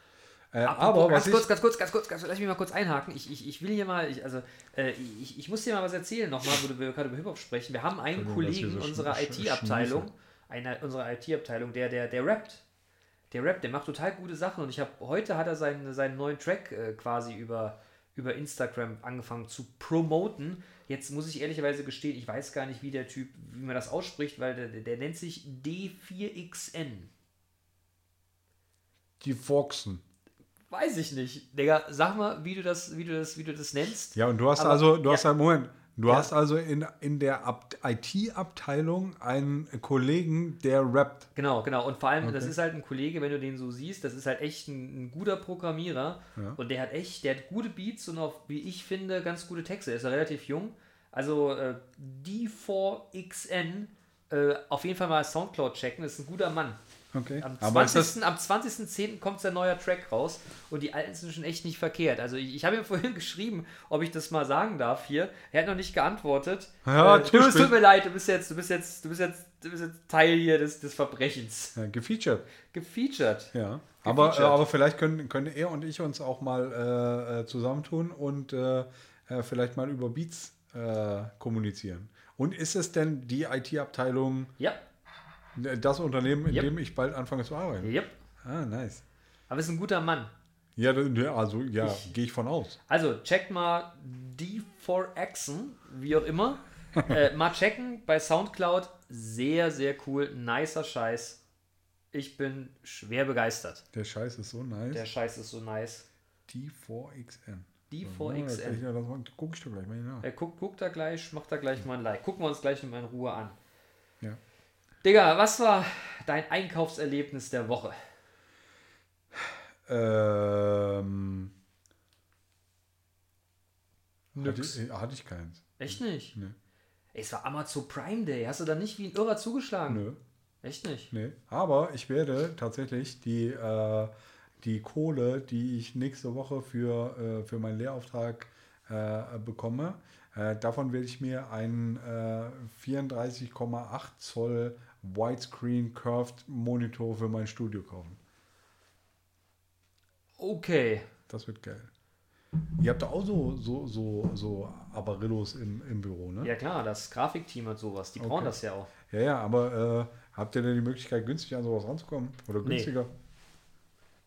Äh, Apropos, aber ganz kurz, ganz kurz, ganz kurz, ganz kurz, lass mich mal kurz einhaken. Ich, ich, ich will hier mal, ich, also äh, ich, ich muss dir mal was erzählen nochmal, wo wir gerade über Hip-Hop sprechen. Wir haben einen Kollegen so unserer IT-Abteilung, einer unserer IT-Abteilung, der, der, der rappt. Der rappt, der macht total gute Sachen und ich habe heute hat er seinen, seinen neuen Track äh, quasi über, über Instagram angefangen zu promoten. Jetzt muss ich ehrlicherweise gestehen, ich weiß gar nicht, wie der Typ, wie man das ausspricht, weil der, der nennt sich D4XN. Die Foxen. Weiß ich nicht. Digga, sag mal, wie du das, wie du das, wie du das nennst. Ja, und du hast Aber- also, du ja. hast halt, Moment, du Ja. hast also in, in der Ab- IT-Abteilung einen Kollegen, der rappt. Genau, genau. Und vor allem, das Okay. ist halt ein Kollege, wenn du den so siehst, das ist halt echt ein, ein guter Programmierer. Ja. Und der hat echt, der hat gute Beats und auch, wie ich finde, ganz gute Texte. Er ist ja relativ jung. Also äh, D4XN, äh, auf jeden Fall mal Soundcloud checken, das ist ein guter Mann. Okay. Am Aber ist das, 20. am 20.10. kommt sein neuer Track raus und die alten sind schon echt nicht verkehrt. Also ich, ich habe ihm vorhin geschrieben, ob ich das mal sagen darf hier. Er hat noch nicht geantwortet. Ja, äh, du, es tut mir leid, du bist jetzt, du bist jetzt, du bist jetzt, du bist jetzt Teil hier des, des Verbrechens. ja, gefeatured. Gefeatured. Ja. Aber, äh, Gefeatured. aber vielleicht können, können er und ich uns auch mal äh, äh, zusammentun und äh, äh, vielleicht mal über Beats äh, kommunizieren. Und ist es denn die IT-Abteilung, Ja, äh, das Unternehmen, in Yep. dem ich bald anfange zu arbeiten? yep. Ah, nice. Aber ist ein guter Mann. Ja, also ja, gehe ich von aus. Also checkt mal D4Xen, wie auch immer. äh, mal checken bei Soundcloud. Sehr, sehr cool. Nicer Scheiß. Ich bin schwer begeistert. Der Scheiß ist so nice. Der Scheiß ist so nice. D4XN. D4XN. Ja, das gucke ich doch gleich mal nach. Äh, guck, guck da gleich, mach da gleich mal ein Like. Gucken wir uns gleich mal in Ruhe an. Digga, was war dein Einkaufserlebnis der Woche? Ähm, Nix. Hatte, ich- hatte ich keins. Echt nicht? Nee. Ey, es war Amazon Prime Day. Hast du da nicht wie ein Irrer zugeschlagen? Nö. Echt nicht? Nee. Aber ich werde tatsächlich die, äh, die Kohle, die ich nächste Woche für, äh, für meinen Lehrauftrag äh, bekomme, äh, davon werde ich mir einen äh, 34,8 Zoll Widescreen Curved Monitor für mein Studio kaufen. Okay. Das wird geil. Ihr habt da auch so, so, so, so Abarillos im, im Büro, ne? Ja klar, das Grafikteam hat sowas. Die brauchen Okay. das ja auch. Ja, ja, aber äh, habt ihr denn die Möglichkeit, günstig an sowas ranzukommen? Oder Nee. günstiger?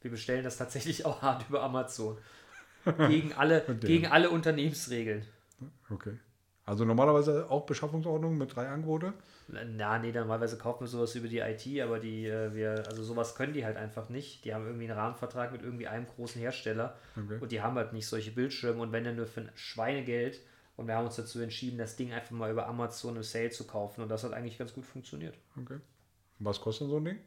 Wir bestellen das tatsächlich auch hart über Amazon. Gegen alle, gegen alle Unternehmensregeln. Okay. Also normalerweise auch Beschaffungsordnung mit drei Angebote? Na, nee, normalerweise kaufen wir sowas über die IT, aber die, äh, wir, also sowas können die halt einfach nicht. Die haben irgendwie einen Rahmenvertrag mit irgendwie einem großen Hersteller Okay. und die haben halt nicht solche Bildschirme und wenn dann nur für ein Schweinegeld. Und wir haben uns dazu entschieden, das Ding einfach mal über Amazon im Sale zu kaufen und das hat eigentlich ganz gut funktioniert. Okay. Was kostet so ein Ding?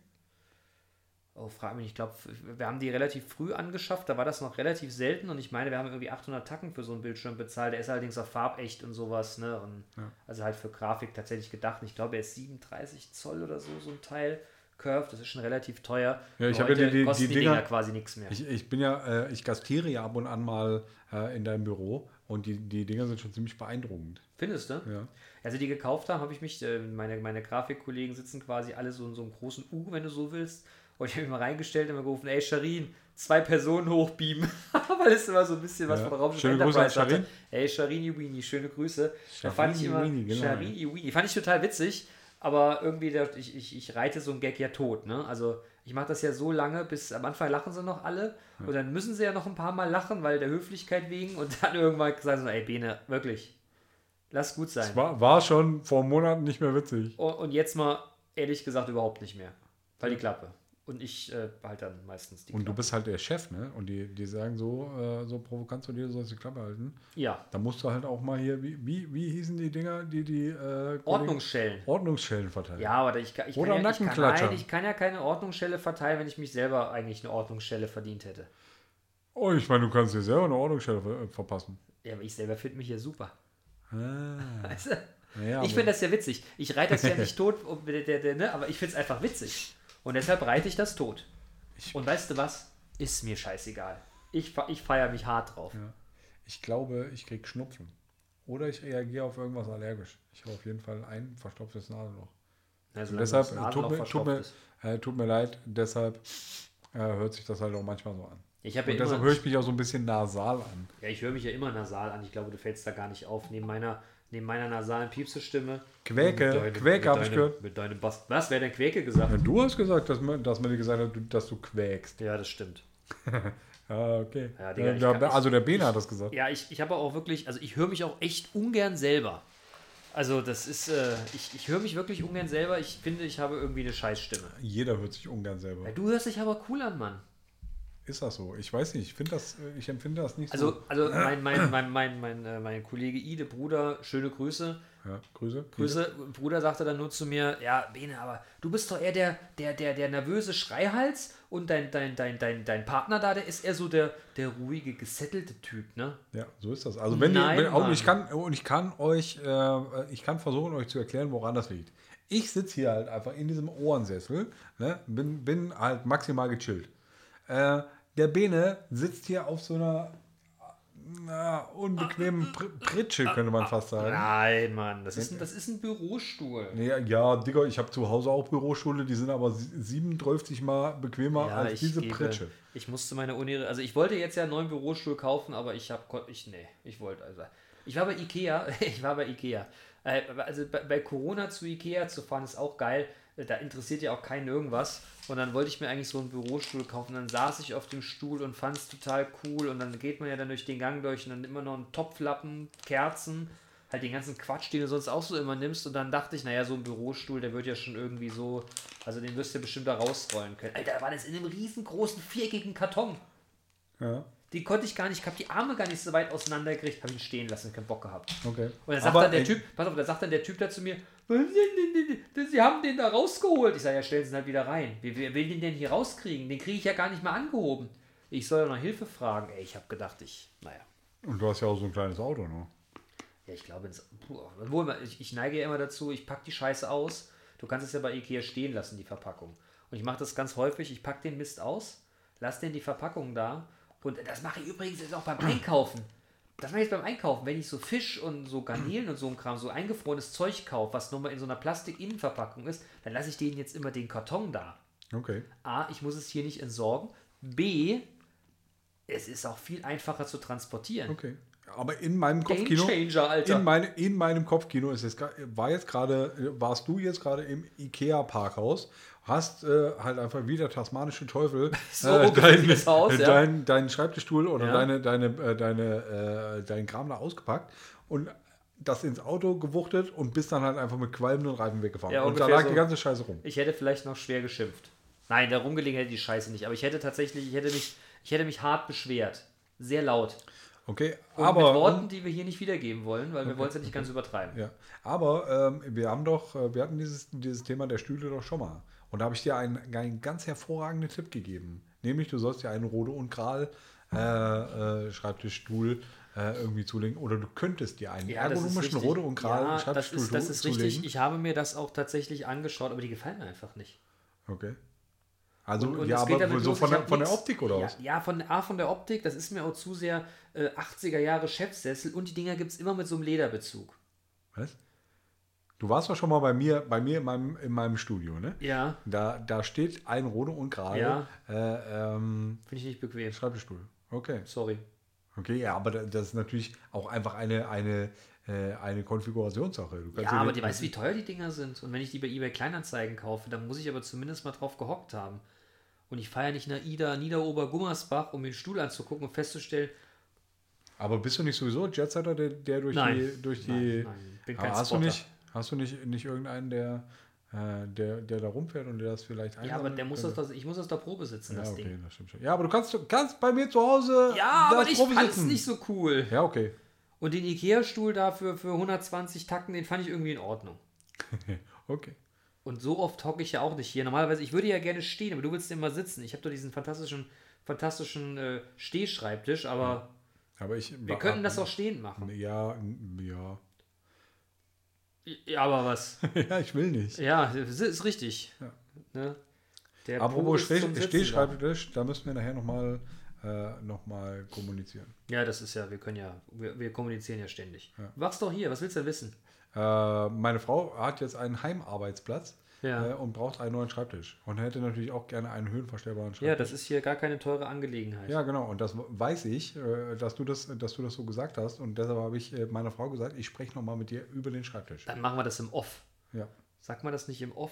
Oh, frag mich, ich glaube, wir haben die relativ früh angeschafft, da war das noch relativ selten und ich meine, wir haben irgendwie 800 Tacken für so einen Bildschirm bezahlt. Der ist allerdings auch farbecht und sowas, ne? Und Ja. Also halt für Grafik tatsächlich gedacht. Ich glaube, er ist 37 Zoll oder so, so ein Teil. Curved, das ist schon relativ teuer. Ja, ich habe ja die- die- die die Dinger Dinger- quasi nichts mehr. Ich, ich bin ja, äh, ich gastiere ja ab und an mal äh, in deinem Büro und die, die Dinger sind schon ziemlich beeindruckend. Findest du? Ja. Also die gekauft haben, habe ich mich, äh, meine, meine Grafikkollegen sitzen quasi alle so in so einem großen U, wenn du so willst. Und ich habe mich mal reingestellt und mir gerufen, ey Sharin, zwei Personen hochbeamen. Weil es immer so ein bisschen was Ja. von Raumschiff Schöne Grüße an Enterprise. Sharin. Ey, Sharini Weenie, schöne Grüße. Da fand ich immer, Sharini Weenie, genau. Fand ich total witzig. Aber irgendwie, der, ich, ich, ich reite so einen Gag ja tot, ne? Also ich mache das ja so lange, bis am Anfang lachen sie noch alle. Und dann müssen sie ja noch ein paar Mal lachen, weil der Höflichkeit wegen. Und dann irgendwann gesagt so, ey Bene, wirklich, lass gut sein. Es war, war schon vor Monaten nicht mehr witzig. Und, und jetzt mal ehrlich gesagt überhaupt nicht mehr. Weil die Klappe. Und ich äh, halt dann meistens die Und du Klappe. bist halt der Chef, ne? Und die, die sagen so, äh, so provokant zu dir, du sollst die Klappe halten. Ja, Da musst du halt auch mal hier, wie, wie, wie hießen die Dinger, die die äh, Ordnungsschellen. Ordnungsschellen verteilen? Ja, aber ich, kann- ich, kann Oder ja, ich, kann, nein, ich kann ja keine Ordnungsschelle verteilen, wenn ich mich selber eigentlich eine Ordnungsschelle verdient hätte. Oh, ich meine, du kannst dir selber eine Ordnungsstelle ver äh, verpassen. Ja, aber ich selber finde mich ja super. Ah. Weißt du? Ja, ich finde das ja witzig. Ich reite das ja nicht tot, der, der, der, ne? aber ich finde es einfach witzig. Und deshalb reite ich das tot. Und weißt du was? Ist mir scheißegal. Ich, ich feiere mich hart drauf. Ja. Ich glaube, ich krieg Schnupfen. Oder ich reagiere auf irgendwas allergisch. Ich habe auf jeden Fall ein verstopftes Nasenloch. Also, deshalb tut, mir, tut, mir, äh, tut mir leid, deshalb äh, hört sich das halt auch manchmal so an. Ich ja Und deshalb höre ich mich auch so ein bisschen nasal an. Ja, ich höre mich ja immer nasal an. Ich glaube, du fällst da gar nicht auf. Neben meiner, neben meiner nasalen Piepsestimme. Quäke, deinem- Quäke habe ich gehört. Mit deinem Bass. Was? Wer denn Quäke gesagt? Ja, du hast gesagt, dass man, dass man dir gesagt hat, dass du quäkst. Ja, das stimmt. Ja, okay. Ja, Digga, ich der- also der Bene hat das gesagt. Ja, ich, ich habe auch wirklich, also ich höre mich auch echt ungern selber. Also das ist, äh, ich, ich höre mich wirklich ungern selber. Ich finde, ich habe irgendwie eine Scheißstimme. Jeder hört sich ungern selber. Ja, du hörst dich aber cool an, Mann. Ist das so? Ich weiß nicht. Ich finde das, äh, ich empfinde das nicht Also, so. also mein, mein, mein, mein, mein, äh, mein Kollege Ide, Bruder, schöne Grüße. Ja, Grüße. Grüße, Bruder sagte dann nur zu mir, ja, Bene, aber du bist doch eher der, der, der, der nervöse Schreihals und dein, dein, dein, dein, dein Partner da, der ist eher so der, der ruhige, gesettelte Typ, ne? Ja, so ist das. Also wenn, Nein, ihr, wenn Mann. ich kann und ich kann euch, äh, ich kann versuchen euch zu erklären, woran das liegt. Ich sitze hier halt einfach in diesem Ohrensessel, ne, bin, bin halt maximal gechillt. Äh, der Bene sitzt hier auf so einer na, unbequemen Pr Pritsche, könnte man fast sagen. Nein, Mann, das ist ein, das ist ein Bürostuhl. Nee, ja, Digga, ich habe zu Hause auch Bürostühle, die sind aber sie- 37 mal bequemer Ja, als diese gebe, Pritsche. Ich musste meine Uni, also ich wollte jetzt ja einen neuen Bürostuhl kaufen, aber ich habe, ich, nee, ich wollte, also, ich war bei Ikea, ich war bei Ikea. Äh, Also bei, bei Corona zu Ikea zu fahren ist auch geil, da interessiert ja auch keinen irgendwas. Und dann wollte ich mir eigentlich so einen Bürostuhl kaufen. Dann saß ich auf dem Stuhl und fand es total cool. Und dann geht man ja dann durch den Gang durch und dann immer noch einen Topflappen, Kerzen, halt den ganzen Quatsch, den du sonst auch so immer nimmst. Und dann dachte ich, naja, so ein Bürostuhl, der wird ja schon irgendwie so, also den wirst du ja bestimmt da rausrollen können. Alter, da war das in einem riesengroßen, viereckigen Karton. Ja. Die konnte ich gar nicht, ich habe die Arme gar nicht so weit auseinander gekriegt, habe ihn stehen lassen, keinen Bock gehabt. Okay. Und dann sagt Aber, dann der Typ, pass auf, da sagt dann der Typ da zu mir, Sie haben den da rausgeholt. Ich sage, ja, stellen Sie ihn halt wieder rein. Wer, wer will den denn hier rauskriegen? Den kriege ich ja gar nicht mehr angehoben. Ich soll ja noch Hilfe fragen. Ey, ich habe gedacht, ich, naja. Und du hast ja auch so ein kleines Auto, ne? Ja, ich glaube, ins, puh, obwohl, ich, ich neige ja immer dazu, ich packe die Scheiße aus. Du kannst es ja bei Ikea stehen lassen, die Verpackung. Und ich mache das ganz häufig. Ich packe den Mist aus, lasse den die Verpackung da. Und das mache ich übrigens jetzt auch beim Einkaufen. Das mache ich jetzt beim Einkaufen. Wenn ich so Fisch und so Garnelen und so ein Kram, so eingefrorenes Zeug kaufe, was nur mal in so einer Plastik-Innenverpackung ist, dann lasse ich denen jetzt immer den Karton da. Okay. A, ich muss es hier nicht entsorgen. B, es ist auch viel einfacher zu transportieren. Okay. Aber in meinem Kopfkino. Changer, Alter. In, meine, in meinem Kopfkino ist es, gra- war jetzt gerade, warst du jetzt gerade im IKEA-Parkhaus, hast äh, halt einfach wie der tasmanische Teufel So äh, das aus, ja. dein, deinen Schreibtischstuhl oder Ja. deine, deine, äh, deine, äh, deinen Kram da ausgepackt und das ins Auto gewuchtet und bist dann halt einfach mit qualmenden Reifen weggefahren. Ja, und da lag so. die ganze Scheiße rum. Ich hätte vielleicht noch schwer geschimpft. Nein, da rumgelegen hätte die Scheiße nicht. Aber ich hätte tatsächlich, ich hätte mich, ich hätte mich hart beschwert. Sehr laut. Okay, Und aber. mit Worten, die wir hier nicht wiedergeben wollen, weil wir wollen es ja nicht ganz übertreiben. Ja, aber ähm, wir haben doch, äh, wir hatten dieses, dieses Thema der Stühle doch schon mal. Und da habe ich dir einen, einen ganz hervorragenden Tipp gegeben. Nämlich, du sollst dir einen Rode und Kral äh, äh, Schreibtischstuhl äh, irgendwie zulegen. Oder du könntest dir einen Ja, das ist ergonomischen. Rode und Kral ja, das Schreibtischstuhl ist, das ist zulegen. richtig. Ich habe mir das auch tatsächlich angeschaut, aber die gefallen mir einfach nicht. Okay. Also, Und- und ja, aber so von, der, von der Optik oder ja, was? Ja, von, A, von der Optik, das ist mir auch zu sehr äh, 80er Jahre Chefsessel und die Dinger gibt es immer mit so einem Lederbezug. Was? Du warst doch schon mal bei mir, bei mir in meinem, in meinem Studio, ne? Ja, Da, da steht ein Rode und Kral Ja. äh, ähm, finde ich nicht bequem. Schreibtischstuhl. Okay. Sorry. Okay, ja, aber da- das ist natürlich auch einfach eine, eine, äh, eine Konfigurationssache. Du Ja, dir aber die weißt du, wie teuer die Dinger sind? Und wenn ich die bei eBay Kleinanzeigen kaufe, dann muss ich aber zumindest mal drauf gehockt haben. Und ich fahre ja nicht nach Ida, Niederober-Gummersbach, um den Stuhl anzugucken und festzustellen, Aber bist du nicht sowieso Jetsetter, der, der durch Nein. die. Durch die Nein, nein, bin kein hast du nicht, hast du nicht, nicht irgendeinen, der, äh, der, der da rumfährt und der das vielleicht ja, aber der muss könnte? das, ich muss das da Probe sitzen, Ja, das okay, Ding. das stimmt schon. Ja, aber du kannst, du kannst bei mir zu Hause. Ja, aber das ich fand's nicht so cool. Ja, okay. Und den Ikea-Stuhl da für, für 120 Tacken, den fand ich irgendwie in Ordnung. Okay. Und so oft hocke ich ja auch nicht hier. Normalerweise, ich würde ja gerne stehen, aber du willst immer sitzen. Ich habe doch diesen fantastischen, fantastischen äh, Stehschreibtisch, aber Aber ich. wir könnten das auch stehend machen. Ja, ja. Ja, aber was? ja, ich will nicht. Ja, das ist richtig. Ne? Der Po Apropos ist Stehschreibtisch, da müssen wir nachher nochmal äh, noch mal kommunizieren. Ja, das ist ja, wir können ja, wir, wir kommunizieren ja ständig. Wachst doch hier, was willst du denn wissen? Äh, meine Frau hat jetzt einen Heimarbeitsplatz Ja. äh, und braucht einen neuen Schreibtisch. Und hätte natürlich auch gerne einen höhenverstellbaren Schreibtisch. Ja, das ist hier gar keine teure Angelegenheit. Ja, genau. Und das weiß ich, äh, dass, du das, dass du das so gesagt hast. Und deshalb habe ich äh, meiner Frau gesagt, ich spreche nochmal mit dir über den Schreibtisch. Dann machen wir das im Off. Ja. Sagt man das nicht im Off?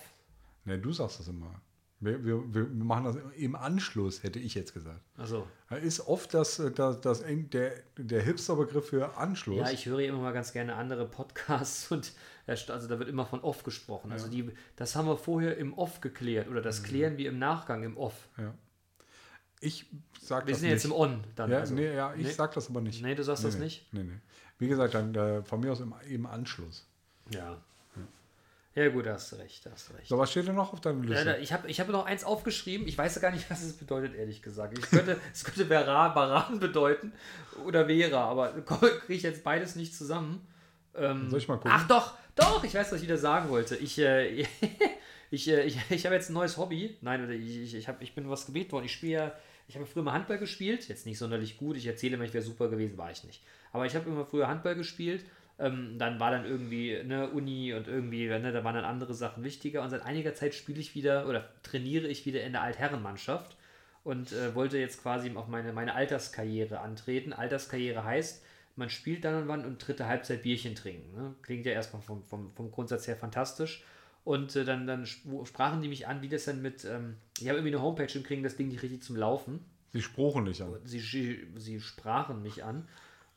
Ne, du sagst das immer. Wir, wir, wir machen das im Anschluss, hätte ich jetzt gesagt. Also, Da Ist oft das, äh, das, das der, der Hipster-Begriff für Anschluss. ja, ich höre ja immer mal ganz gerne andere Podcasts und da st- also da wird immer von Off gesprochen. Also die, das haben wir vorher im Off geklärt oder Mhm. das klären wir im Nachgang im Off. ja. Ich sag Wir das sind nicht. jetzt im On dann. ja, also. nee, ja, ich Nee. sag das aber nicht. Nee, du sagst Nee, das nee. nicht? Nee, nee. Wie gesagt, dann äh, von mir aus im, im Anschluss. Ja. Ja, gut, hast du recht, hast du recht. So, was steht denn noch auf deiner Ja, Liste? ich habe ich hab noch eins aufgeschrieben. Ich weiß ja gar nicht, was es bedeutet, ehrlich gesagt. Ich könnte, es könnte Vera, Baran bedeuten oder Vera, aber kriege ich jetzt beides nicht zusammen. Ähm, Soll ich mal gucken? Ach doch, doch, ich weiß, was ich wieder sagen wollte. Ich, äh, ich, äh, ich, ich habe jetzt ein neues Hobby. Nein, ich, ich, hab, ich bin was gebeten worden. Ich spiele ja, ich habe früher mal Handball gespielt. Jetzt nicht sonderlich gut. Ich erzähle immer, ich wäre super gewesen, war ich nicht. Aber ich habe immer früher Handball gespielt. Ähm, dann war dann irgendwie ne, Uni und irgendwie, ne, da waren dann andere Sachen wichtiger. Und seit einiger Zeit spiele ich wieder oder trainiere ich wieder in der Altherrenmannschaft und äh, wollte jetzt quasi auf meine, meine Alterskarriere antreten. Alterskarriere heißt, man spielt dann und wann und dritte Halbzeit Bierchen trinken. Ne? Klingt ja erstmal vom, vom, vom Grundsatz her fantastisch. Und äh, dann, dann sp- sprachen die mich an, wie das denn mit, ähm, ich habe irgendwie eine Homepage und kriegen das Ding nicht richtig zum Laufen. Sie spruchen nicht an. Sie, sie, sie sprachen mich an.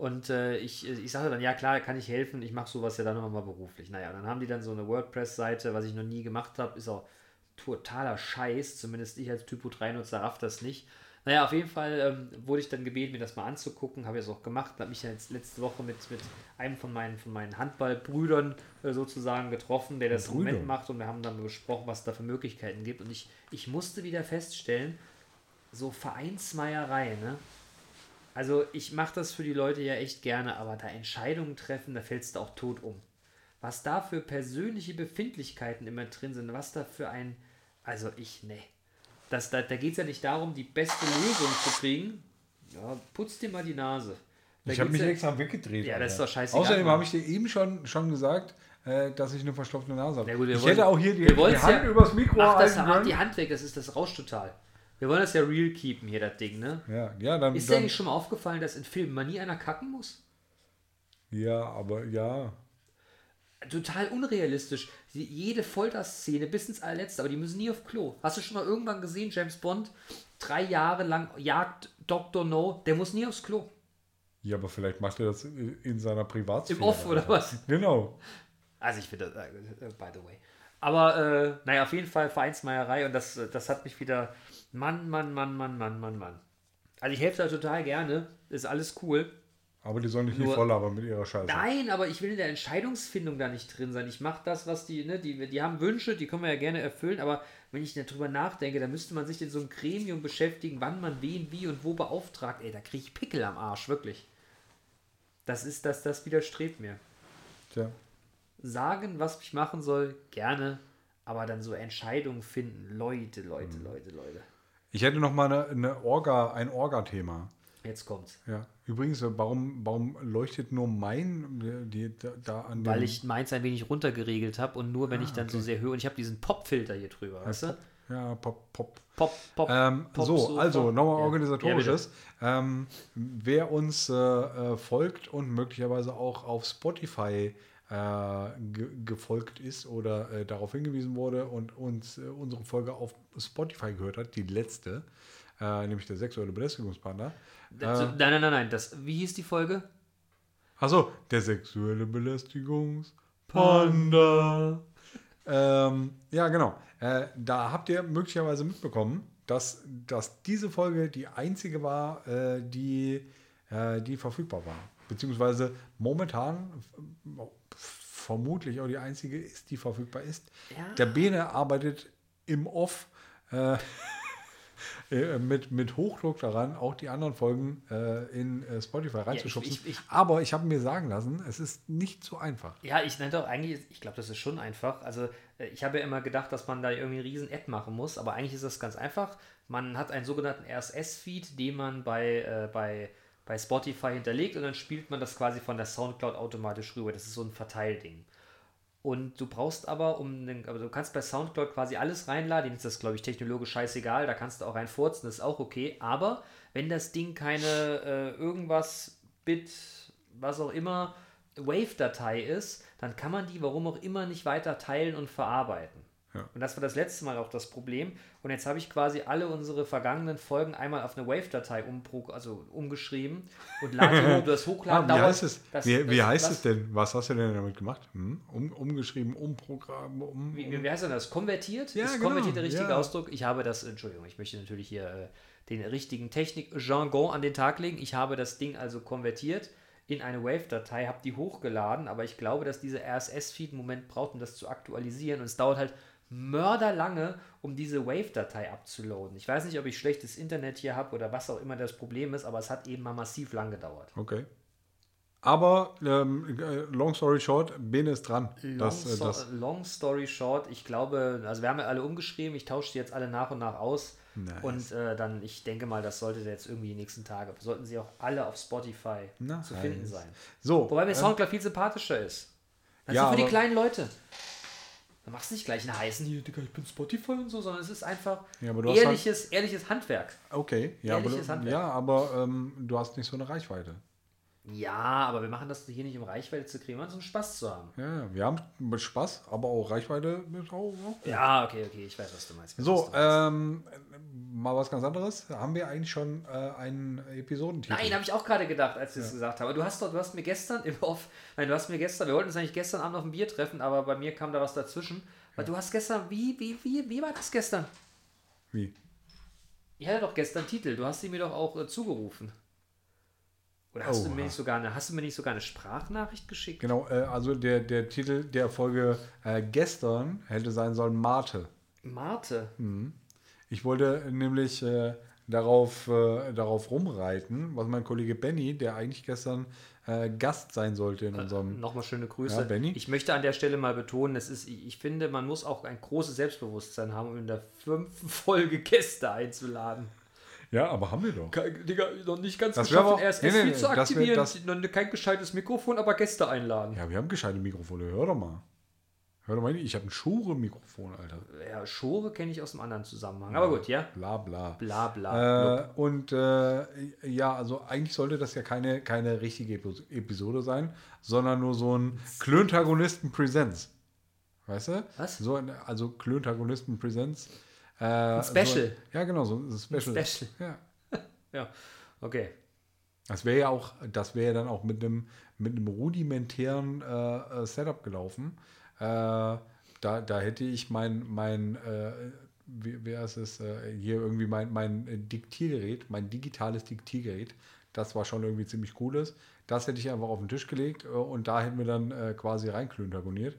Und äh, ich, ich sagte dann, ja klar, kann ich helfen, ich mache sowas ja dann immer mal beruflich. Naja, dann haben die dann so eine WordPress-Seite, was ich noch nie gemacht habe, ist auch totaler Scheiß, zumindest ich als Typo 3-Nutzer raff das nicht. Naja, auf jeden Fall ähm, wurde ich dann gebeten, mir das mal anzugucken. Habe ich das auch gemacht. Habe mich ja jetzt letzte Woche mit, mit einem von meinen, von meinen Handballbrüdern äh, sozusagen getroffen, der das Brüder. Moment macht. Und wir haben dann besprochen, was es da für Möglichkeiten gibt. Und ich, ich musste wieder feststellen, so Vereinsmeierei, ne? Also ich mache das für die Leute ja echt gerne, aber da Entscheidungen treffen, da fällst du auch tot um. Was da für persönliche Befindlichkeiten immer drin sind, was da für ein... Also ich, ne. Das, da da geht es ja nicht darum, die beste Lösung zu kriegen. Ja, putz dir mal die Nase. Da Ich habe mich ja, extra weggedreht. Ja, das ist Alter. doch scheißegal, Außerdem habe ich dir eben schon, schon gesagt, äh, dass ich eine verstopfte Nase habe. Ja gut, ich wollen- hätte auch hier die, die Hand ja- übers Mikro Mach, das, mach die können. Hand weg, das ist das rauscht total. Wir wollen das ja real keepen hier, das Ding, ne? Ja, ja, dann, Ist dir dann eigentlich schon mal aufgefallen, dass in Filmen mal nie einer kacken muss? ja, aber ja. Total unrealistisch. Jede Folterszene bis ins allerletzte, aber die müssen nie auf Klo. Hast du schon mal irgendwann gesehen, James Bond, drei Jahre lang jagt Dr. No, der muss nie aufs Klo. Ja, aber vielleicht macht er das in seiner Privatsphäre. Im Off oder was? Genau. Also ich finde das, äh, by the way. Aber äh, naja, auf jeden Fall Vereinsmeierei und das, äh, das hat mich wieder. Mann, Mann, Mann, Mann, Mann, Mann, Mann. Also ich helfe da total gerne, ist alles cool. Aber die sollen nicht die Nur- Volllaber mit ihrer Scheiße. Nein, aber ich will in der Entscheidungsfindung da nicht drin sein. Ich mache das, was die, ne, die, die haben Wünsche, die können wir ja gerne erfüllen, aber wenn ich darüber nachdenke, dann müsste man sich in so einem Gremium beschäftigen, wann man wen, wie und wo beauftragt. Ey, da kriege ich Pickel am Arsch, wirklich. Das ist das, das widerstrebt mir. Tja. Sagen, was ich machen soll, gerne, aber dann so Entscheidungen finden. Leute, Leute, Mhm. Leute, Leute. Ich hätte noch mal eine, eine Orga, ein Orga-Thema. Jetzt kommt's. Ja. Übrigens, warum, warum leuchtet nur mein äh, die, da, da an Weil ich meins ein wenig runtergeregelt habe und nur wenn ich dann so sehr höre und ich habe diesen Pop-Filter hier drüber, weißt du? Ja, pop, pop. Pop, Pop. Ähm, Pop so, Sofa. also nochmal Ja. organisatorisches. ähm, wer uns äh, äh, folgt und möglicherweise auch auf Spotify ge gefolgt ist oder äh, darauf hingewiesen wurde und uns äh, unsere Folge auf Spotify gehört hat, die letzte, äh, nämlich der sexuelle Belästigungspartner. Das- nein, nein, nein, nein. Das, wie hieß die Folge? Achso, der sexuelle Belästigungspanda. Ähm, ja, genau. Äh, da habt ihr möglicherweise mitbekommen, dass, dass diese Folge die einzige war, äh, die, äh, die verfügbar war. Beziehungsweise momentan äh, vermutlich auch die einzige ist, die verfügbar ist. Ja. Der Bene arbeitet im Off äh, äh, mit, mit Hochdruck daran, auch die anderen Folgen äh, in äh, Spotify reinzuschubsen. ich- ich- Aber ich habe mir sagen lassen, es ist nicht so einfach. Ja, ich nenne doch eigentlich, ich glaube, das ist schon einfach. Also, äh, ich habe ja immer gedacht, dass man da irgendwie einen riesen Ad machen muss, aber eigentlich ist das ganz einfach. Man hat einen sogenannten RSS-Feed, den man bei, äh, bei, bei Spotify hinterlegt und dann spielt man das quasi von der Soundcloud automatisch rüber. Das ist so ein Verteilding. Und du brauchst aber, um den, aber du kannst bei Soundcloud quasi alles reinladen, ist das, glaube ich, technologisch scheißegal, da kannst du auch reinfurzen, das ist auch okay. Aber wenn das Ding keine äh, irgendwas Bit, was auch immer, Wave-Datei ist, dann kann man die, warum auch immer, nicht weiter teilen und verarbeiten. Ja. Und das war das letzte Mal auch das Problem. Und jetzt habe ich quasi alle unsere vergangenen Folgen einmal auf eine Wave-Datei umpro also umgeschrieben und lade hoch. Das Ah, Hochladen wie dauert. heißt es? das- wie wie das- heißt das- es denn? Was hast du denn damit gemacht? Hm? Um, umgeschrieben, umprogramm, um, Wie, um, wie heißt denn das? Konvertiert? Ja, ist genau, konvertiert der richtige ja. Ausdruck? Ich habe das, Entschuldigung, ich möchte natürlich hier äh, den richtigen Technik-Jargon an den Tag legen. Ich habe das Ding also konvertiert in eine Wave-Datei, habe die hochgeladen, aber ich glaube, dass dieser RSS-Feed einen Moment braucht, um das zu aktualisieren und es dauert halt mörderlange, um diese Wave-Datei abzuladen. Ich weiß nicht, ob ich schlechtes Internet hier habe oder was auch immer das Problem ist, aber es hat eben mal massiv lang gedauert. Okay. Aber ähm, äh, long story short, Bene ist dran. Long, Das, äh, das, long story short, ich glaube, also wir haben ja alle umgeschrieben, ich tausche die jetzt alle nach und nach aus. Nice. Und äh, dann, ich denke mal, das sollte jetzt irgendwie die nächsten Tage, sollten sie auch alle auf Spotify Nice. zu finden sein. so, Wobei mir äh, Soundcloud viel sympathischer ist. Das Ja, ist für die kleinen Leute. Machst du nicht gleich einen heißen, hier, Digga, ich bin Spotify und so, sondern es ist einfach Ja, aber du hast halt- ehrliches, ehrliches Handwerk. okay. Ja, aber, ehrliches du, Handwerk. ja, aber ähm, du hast nicht so eine Reichweite. Ja, aber wir machen das hier nicht, um Reichweite zu kriegen, sondern um Spaß zu haben. Ja, ja, wir haben mit Spaß, aber auch Reichweite ist auch. auch Ja, okay, okay, ich weiß, was du meinst. So, du ähm, mal was ganz anderes. Haben wir eigentlich schon äh, einen Episodentitel? Nein, habe ich auch gerade gedacht, als ich das gesagt habe. Du hast doch, du hast mir gestern im Off, nein, du hast mir gestern, wir wollten uns eigentlich gestern Abend auf ein Bier treffen, aber bei mir kam da was dazwischen. Weil du hast gestern, wie, wie, wie, wie war das gestern? Wie? Ich hatte doch gestern Titel. Du hast sie mir doch auch äh, zugerufen. Oder hast du, mir nicht sogar eine, hast du mir nicht sogar eine Sprachnachricht geschickt? Genau, äh, also der, der Titel der Folge äh, gestern hätte sein sollen Mate. Mate. Ich wollte nämlich äh, darauf, äh, darauf rumreiten, was mein Kollege Benny, der eigentlich gestern äh, Gast sein sollte in unserem. Nochmal schöne Grüße. Ja, Benny? Ich möchte an der Stelle mal betonen, es ist, ich finde, man muss auch ein großes Selbstbewusstsein haben, um in der fünften Folge Gäste einzuladen. Ja, aber haben wir doch. Kein, Digga, noch nicht ganz Das geschafft, aber- erst nee, nee, nee, viel nee, zu das wär- aktivieren, das- noch kein gescheites Mikrofon, aber Gäste einladen. Ja, wir haben gescheite Mikrofone. Hör doch mal. Hör doch mal, ich habe ein Shure-Mikrofon, Alter. Ja, Schore kenne ich aus einem anderen Zusammenhang. Aber gut, ja. Bla bla. Bla bla. Äh, und äh, ja, also eigentlich sollte das ja keine, keine richtige Epi- Episode sein, sondern nur so ein Klöntagonisten Presents. Weißt du? Was? So ein, also Klöntagonisten Presents. Äh, ein Special. So, ja, genau, so ein Special. Special. Ja. ja, okay. Das wäre ja auch, das wäre ja dann auch mit einem mit einem rudimentären äh, Setup gelaufen. Äh, da, da hätte ich mein, mein äh, wie, wie heißt es, äh, hier irgendwie mein, mein Diktiergerät, mein digitales Diktiergerät, das war schon irgendwie ziemlich cooles. Das hätte ich einfach auf den Tisch gelegt äh, und da hätten wir dann quasi reinklöntagoniert.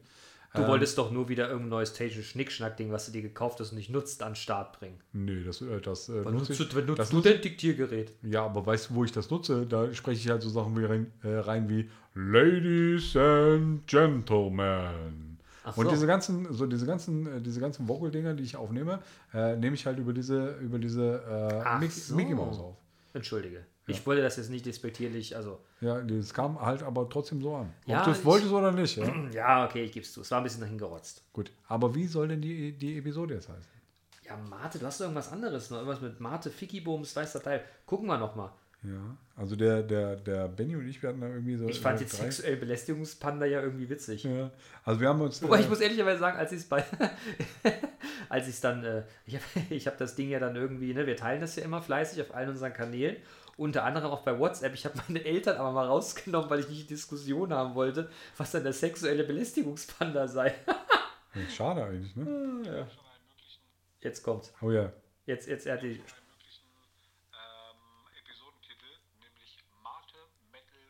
Du wolltest doch nur wieder irgendein neues technisches Schnickschnack-Ding, was du dir gekauft hast und nicht nutzt, an den Start bringen. Nee, das, äh, das äh, Wann nutze nutzt ich. du, nutzt das du denn Diktiergerät? Ja, aber weißt du, wo ich das nutze? Da spreche ich halt so Sachen wie rein, äh, rein wie Ladies and Gentlemen. Ach Und so. diese ganzen, so diese ganzen, äh, diese ganzen Vocal-Dinger, die ich aufnehme, äh, nehme ich halt über diese, über diese äh, Mickey, so. Mickey Mouse auf. Entschuldige. Ich wollte das jetzt nicht despektierlich, also. Ja, das kam halt aber trotzdem so an. Ja, Ob du es wolltest oder nicht, ja. Ja, okay, ich geb's zu. Es war ein bisschen dahin gerotzt. Gut. Aber wie soll denn die, die Episode jetzt heißen? Ja, Mate, du hast doch irgendwas anderes noch. Irgendwas mit Mate, Fickibums, weiß der Teil. Gucken wir noch mal. Ja, also der, der, der Benny und ich, wir hatten da irgendwie so. Ich fand äh, jetzt drei- sexuell Belästigungspanda ja irgendwie witzig. Ja, also wir haben uns. Wobei äh, ich muss ehrlicherweise sagen, als ich es bei, als ich es dann, äh, ich habe ich hab das Ding ja dann irgendwie, ne, wir teilen das ja immer fleißig auf allen unseren Kanälen, unter anderem auch bei WhatsApp. Ich habe meine Eltern aber mal rausgenommen, weil ich nicht die Diskussion haben wollte, was dann der sexuelle Belästigungspanda sei. Schade eigentlich, ne? Jetzt kommt's. Oh ja. Jetzt, jetzt, er hat die. Episodentitel, nämlich Mate Metal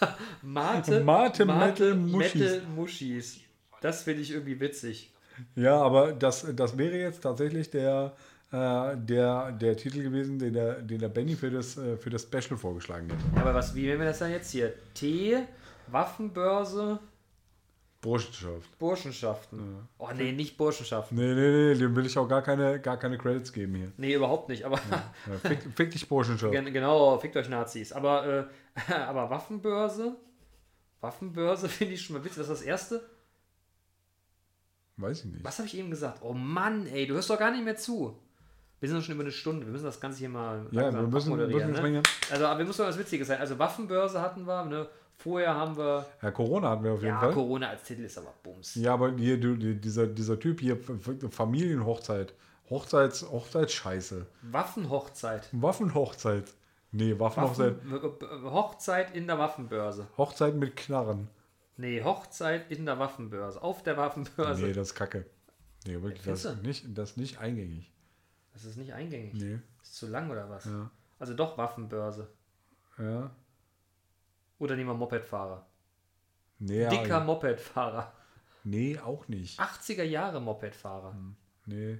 Muschis. Mate, Mate, Metal, Muschis. Metal Muschis. Das finde ich irgendwie witzig. Ja, aber das, das wäre jetzt tatsächlich der, äh, der, der Titel gewesen, den der, den der Benny für das, äh, für das Special vorgeschlagen hätte. Ja, aber was, wie nennen wir das dann jetzt hier? Tee, Waffenbörse, Burschenschaft. Burschenschaften. Oh nee, nicht Burschenschaften. Nee, nee, nee, dem will ich auch gar keine, gar keine Credits geben hier. Nee, überhaupt nicht. Aber Ja, fick, fick dich, Burschenschaft. gen- genau, fickt euch Nazis. Aber, äh, aber Waffenbörse, Waffenbörse finde ich schon mal witzig. Das ist das Erste. Weiß ich nicht. Was habe ich eben gesagt? Oh Mann, ey, du hörst doch gar nicht mehr zu. Wir sind doch schon über eine Stunde. Wir müssen das Ganze hier mal Ja, wir müssen, abmoderieren, müssen ne? Also, aber wir müssen doch was Witziges sein. Also, Waffenbörse hatten wir. Ne? Vorher haben wir. Ja, Corona hatten wir auf jeden Ja, Fall. Corona als Titel ist aber Bums. Ja, aber hier, du, die- dieser, dieser Typ hier, Familienhochzeit. Hochzeits, Hochzeitsscheiße. Waffenhochzeit. Waffenhochzeit. Nee, Waffenhochzeit. Waffen, Hochzeit in der Waffenbörse. Hochzeit mit Knarren. Nee, Hochzeit in der Waffenbörse. Auf der Waffenbörse. Nee, das ist kacke. Nee, wirklich, das ist nicht, das ist nicht eingängig. Das ist nicht eingängig. Nee. Ist zu lang oder was? Ja. Also doch Waffenbörse. Ja. Oder nehmen wir Mopedfahrer. Nee, Dicker ja. Mopedfahrer. nee, auch nicht. 80er Jahre Mopedfahrer. Nee,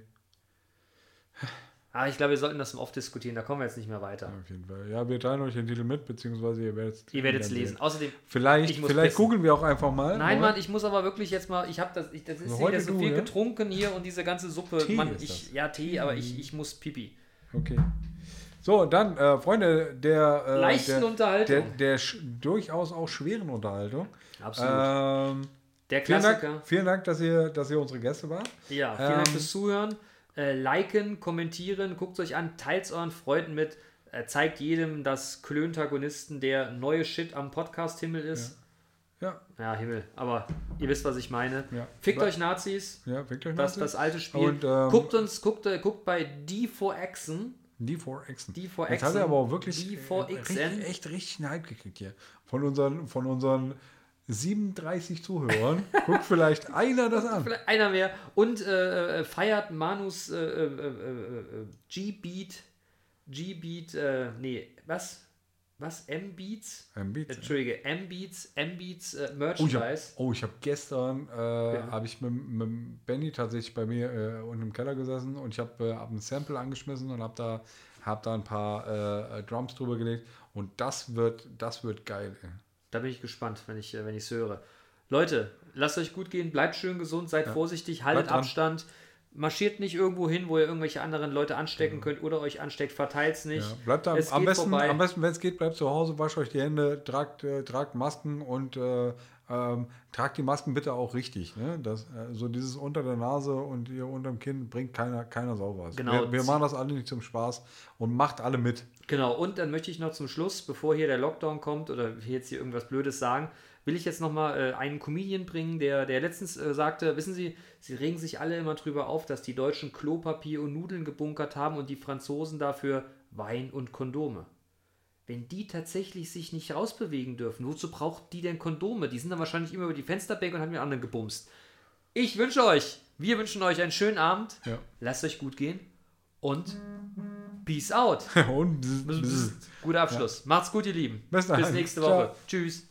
Ah, ich glaube, wir sollten das oft diskutieren. Da kommen wir jetzt nicht mehr weiter. auf jeden Fall. Ja, wir teilen euch den Titel mit, beziehungsweise ihr werdet Ihr werdet es lesen. Außerdem, Vielleicht, vielleicht pissen. googeln wir auch einfach mal. nein, Moment. Mann, ich muss aber wirklich jetzt mal, ich habe das, ich, das ist Also wieder heute so du, viel ja? getrunken hier und diese ganze Suppe. Tee Mann, ich, ja, Tee, aber ich, ich muss pipi. Okay. So, dann, äh, Freunde, der. Äh, Leichten der, Unterhaltung. Der, der durchaus auch schweren Unterhaltung. Absolut. Ähm, Der vielen, Klassiker. Dank, vielen Dank, dass ihr, dass ihr unsere Gäste wart. Ja, vielen Dank Ähm, fürs Zuhören. Äh, liken, kommentieren, guckt euch an, teilt euren Freunden mit, äh, zeigt jedem, dass Klöntagonisten der neue Shit am Podcast-Himmel ist. Ja, Ja. Himmel, aber ihr wisst, was ich meine. Ja. Fickt euch Nazis, ja, Victor das, das alte Spiel. Und, ähm, guckt uns, guckt, äh, guckt bei D4Xen. D4Xen. D4Xen. Jetzt hat er aber auch wirklich D4XN. äh, richtig, echt richtig einen Hype gekriegt hier. Von unseren, von unseren 37 Zuhörern guckt vielleicht einer das an. Vielleicht einer mehr. Und äh, äh, feiert Manus äh, äh, äh, äh, G-Beat, G-Beat, äh, nee, was? Was? M-Beats? M-Beats, ja. Entschuldige, M-Beats, M-Beats äh, Oh, ich habe Merchandise. oh, ich hab gestern äh, habe ich mit, mit Benny tatsächlich bei mir unten im Keller gesessen und ich habe hab ein Sample angeschmissen und habe da, hab da ein paar Drums drüber gelegt und das wird, das wird geil. Ey. Da bin ich gespannt, wenn ich es wenn ich's höre. Leute, lasst euch gut gehen, bleibt schön gesund, seid vorsichtig, haltet. Abstand. Marschiert nicht irgendwo hin, wo ihr irgendwelche anderen Leute anstecken könnt oder euch ansteckt, verteilt's nicht. Ja, bleibt da, Es am besten, vorbei. am besten wenn es geht, bleibt zu Hause, wascht euch die Hände, tragt, äh, tragt Masken und äh, ähm, tragt die Masken bitte auch richtig. Ne? Das, äh, so dieses unter der Nase und hier unterm Kinn bringt keiner, keiner sau was. Genau. Wir, wir machen das alle nicht zum Spaß und macht alle mit. Genau, und dann möchte ich noch zum Schluss, bevor hier der Lockdown kommt oder wir jetzt hier irgendwas Blödes sagen, will ich jetzt nochmal äh, einen Comedian bringen, der, der letztens äh, sagte, wissen Sie, Sie regen sich alle immer drüber auf, dass die Deutschen Klopapier und Nudeln gebunkert haben und die Franzosen dafür Wein und Kondome. Wenn die tatsächlich sich nicht rausbewegen dürfen, wozu braucht die denn Kondome? Die sind dann wahrscheinlich immer über die Fensterbänke und haben den anderen gebumst. Ich wünsche euch, wir wünschen euch einen schönen Abend. Ja. Lasst euch gut gehen und Peace out. und. Guter Abschluss. Macht's gut, ihr Lieben. Bis. Bis nächste Ciao. Woche. Tschüss.